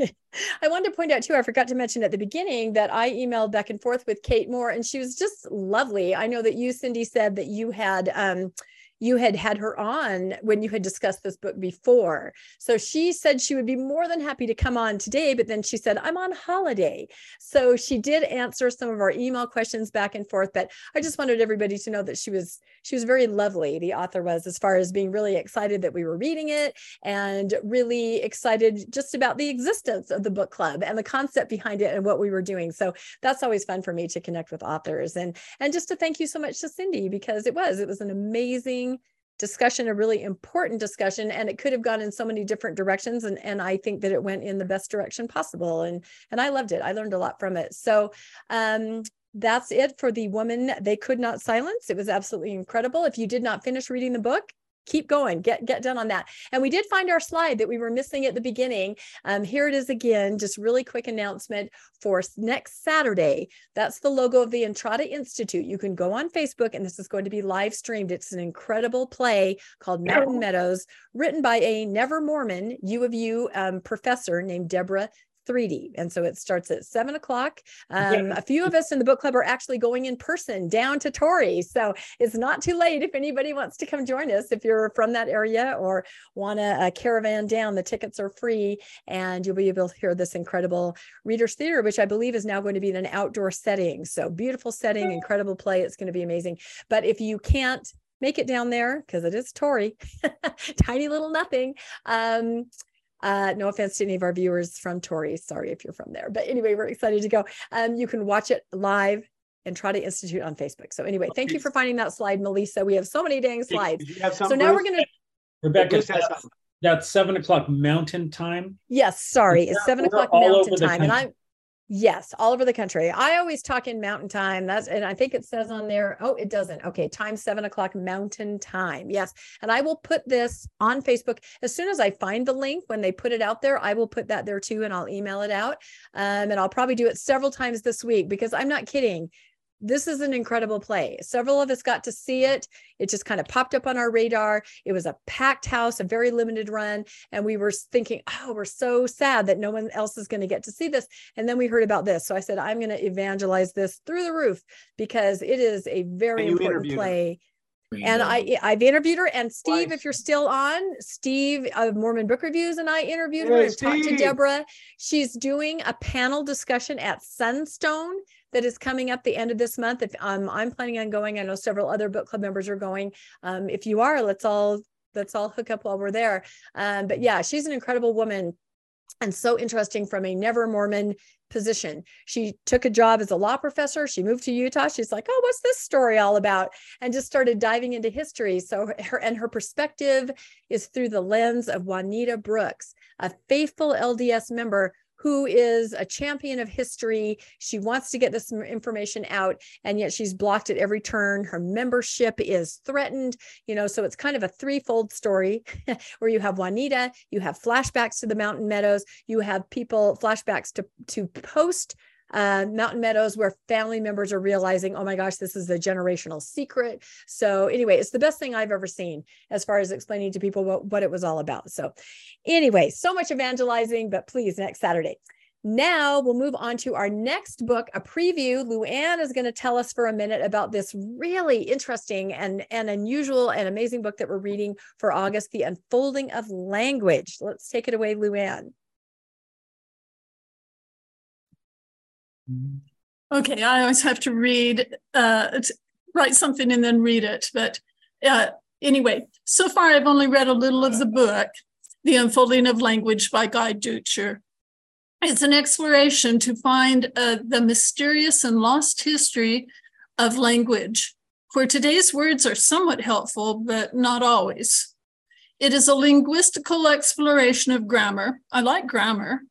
I wanted to point out too, I forgot to mention at the beginning that I emailed back and forth with Kate Moore and she was just lovely. I know that you, Cindy, said that you had um you had had her on when you had discussed this book before. So she said she would be more than happy to come on today, but then she said, I'm on holiday. So she did answer some of our email questions back and forth, but I just wanted everybody to know that she was she was very lovely, the author was, as far as being really excited that we were reading it and really excited just about the existence of the book club and the concept behind it and what we were doing. So that's always fun for me to connect with authors and and just to thank you so much to Cindy because it was it was an amazing discussion, a really important discussion, and it could have gone in so many different directions. And, and I think that it went in the best direction possible. And, and I loved it. I learned a lot from it. So um, that's it for the woman they could not silence. It was absolutely incredible. If you did not finish reading the book, keep going. Get get done on that. And we did find our slide that we were missing at the beginning. Um, here it is again just really quick announcement for next saturday. That's the logo of the entrada institute. You can go on facebook and this is going to be live streamed. It's an incredible play called mountain meadows written by a never mormon u of u um, professor named deborah Threedy. And so it starts at seven o'clock. Um, a few of us in the book club are actually going in person down to Torrey. So it's not too late if anybody wants to come join us. If you're from that area or want a, a caravan down, the tickets are free and you'll be able to hear this incredible Reader's Theater, which I believe is now going to be in an outdoor setting. So beautiful setting, incredible play. It's going to be amazing. But if you can't make it down there because it is Torrey, tiny little nothing. Um, uh, no offense to any of our viewers from Torrey. Sorry if you're from there. But anyway, we're excited to go. Um, you can watch it live Entrada Institute on Facebook. So anyway, thank you for finding that slide, Melissa. We have so many dang slides. So now we're going to. Rebecca, that's, that's seven o'clock mountain time. Yes, sorry. It's seven o'clock mountain time. And. I'm, yes, all over the country. I always talk in mountain time. That's, and I think it says on there, oh, it doesn't. Okay. Time seven o'clock mountain time. Yes. And I will put this on Facebook as soon as I find the link when they put it out there. I will put that there too and I'll email it out. Um, and I'll probably do it several times this week because I'm not kidding this is an incredible play. Several of us got to see it. It just kind of popped up on our radar. It was a packed house, a very limited run. And we were thinking, oh, we're so sad that no one else is going to get to see this. And then we heard about this. So I said, I'm going to evangelize this through the roof because it is a very important interviewed her. play. And I, I've interviewed her. And Steve, if you're still on, Steve of Mormon Book Reviews and I interviewed her Hey, and talked to Deborah. She's doing a panel discussion at Sunstone that is coming up the end of this month. If um, I'm planning on going, I know several other book club members are going. Um, if you are, let's all let's all hook up while we're there. Um, but yeah, she's an incredible woman and so interesting from a never Mormon position. She took a job as a law professor. She moved to Utah. She's like, "Oh, what's this story all about?" and just started diving into history. So her and her perspective is through the lens of Juanita Brooks, a faithful LDS member who is a champion of history. She wants to get this information out, and yet she's blocked at every turn. Her membership is threatened, you know, so it's kind of a threefold story where you have Juanita, you have flashbacks to the mountain meadows, you have people flashbacks to, to post uh, Mountain Meadows, where family members are realizing, oh my gosh, this is a generational secret. So, anyway, it's the best thing I've ever seen as far as explaining to people what, what it was all about. So, anyway, so much evangelizing, but please, next Saturday. Now we'll move on to our next book, a preview. Luann is going to tell us for a minute about this really interesting and, and unusual and amazing book that we're reading for August, The Unfolding of Language. Let's take it away, Luann. Okay, I always have to read, uh, write something and then read it. But uh, anyway, so far I've only read a little of the book, The Unfolding of Language by Guy Deutscher. It's an exploration to find uh, the mysterious and lost history of language, where today's words are somewhat helpful, but not always. It is a linguistical exploration of grammar. I like grammar,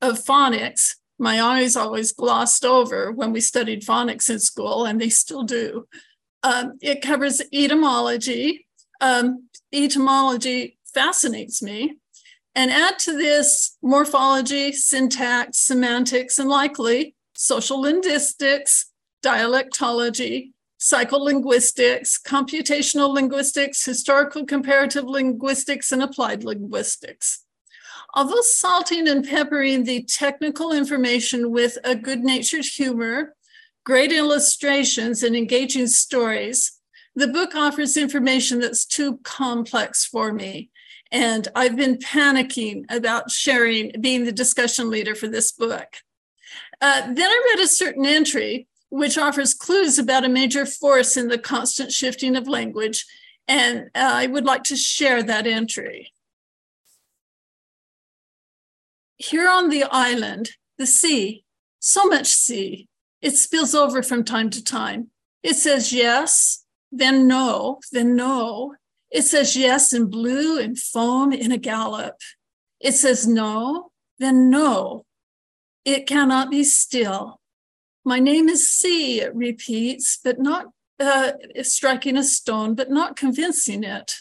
of phonics, my eyes always glossed over when we studied phonics in school, and they still do. Um, it covers etymology. Um, etymology fascinates me. And add to this morphology, syntax, semantics, and likely social linguistics, dialectology, psycholinguistics, computational linguistics, historical comparative linguistics, and applied linguistics. Although salting and peppering the technical information with a good natured humor, great illustrations, and engaging stories, the book offers information that's too complex for me. And I've been panicking about sharing, being the discussion leader for this book. Uh, then I read a certain entry which offers clues about a major force in the constant shifting of language. And uh, I would like to share that entry. Here on the island, the sea, so much sea, it spills over from time to time. It says yes, then no, then no. It says yes in blue and foam in a gallop. It says no, then no. It cannot be still. My name is Sea, it repeats, but not uh, striking a stone, but not convincing it.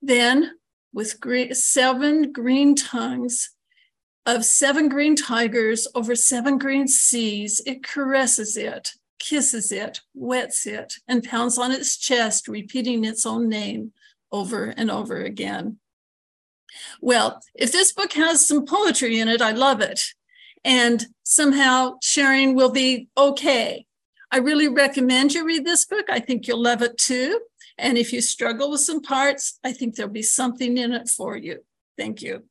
Then, with seven green tongues, of seven green tigers over seven green seas, it caresses it, kisses it, wets it, and pounds on its chest, repeating its own name over and over again. Well, if this book has some poetry in it, I love it. And somehow sharing will be okay. I really recommend you read this book. I think you'll love it too. And if you struggle with some parts, I think there'll be something in it for you. Thank you.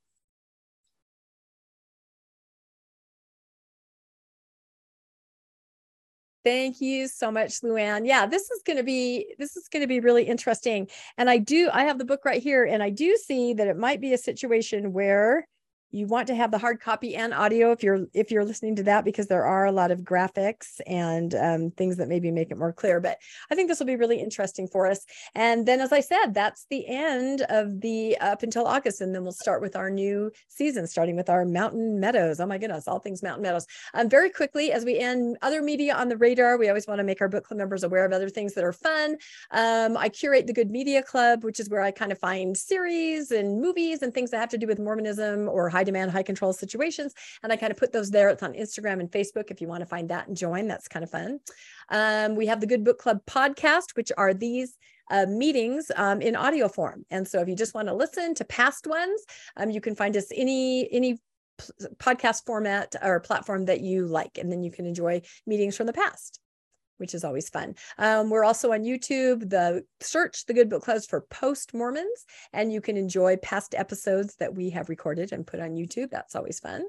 Thank you so much, Luann. Yeah, this is going to be this is going to be really interesting. And I do I have the book right here, and I do see that it might be a situation where you want to have the hard copy and audio if you're if you're listening to that because there are a lot of graphics and um, things that maybe make it more clear but i think this will be really interesting for us. And then as i said that's the end of the up until august and then we'll start with our new season starting with our mountain meadows. Oh my goodness all things mountain meadows. Um, very quickly as we end other media on the radar we always want to make our book club members aware of other things that are fun. Um, i curate the good media club which is where i kind of find series and movies and things that have to do with mormonism or high demand, high control situations. And I kind of put those there. It's on Instagram and Facebook if you want to find that and join. That's kind of fun. Um, we have the Good Book Club podcast, which are these uh, meetings um, in audio form. And so if you just want to listen to past ones, um, you can find us any any podcast format or platform that you like, and then you can enjoy meetings from the past. Which is always fun. Um, we're also on YouTube. The search the Good Book Clubs for Post Mormons, and you can enjoy past episodes that we have recorded and put on YouTube. That's always fun.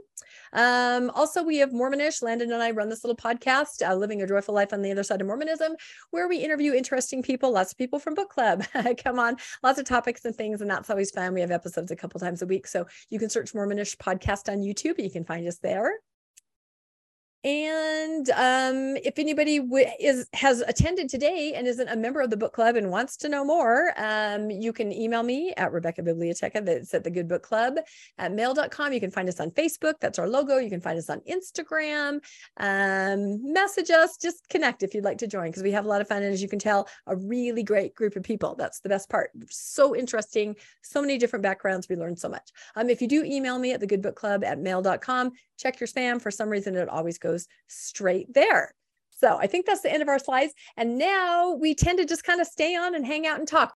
Um, also, we have Mormonish. Landon and I run this little podcast, uh, Living a Joyful Life on the Other Side of Mormonism, where we interview interesting people, lots of people from book club. Come on, lots of topics and things, and that's always fun. We have episodes a couple times a week. So you can search Mormonish podcast on YouTube. You can find us there. And um, if anybody w- is has attended today and isn't a member of the book club and wants to know more, um, you can email me at Rebecca Biblioteca. That's at the Good Book Club at mail.com. You can find us on Facebook. That's our logo. You can find us on Instagram. Um, message us. Just connect if you'd like to join because we have a lot of fun. And as you can tell, a really great group of people. That's the best part. So interesting. So many different backgrounds. We learned so much. Um, if you do email me at the Good Book Club at mail.com, check your spam. For some reason, it always goes straight there. So I think that's the end of our slides. And now we tend to just kind of stay on and hang out and talk.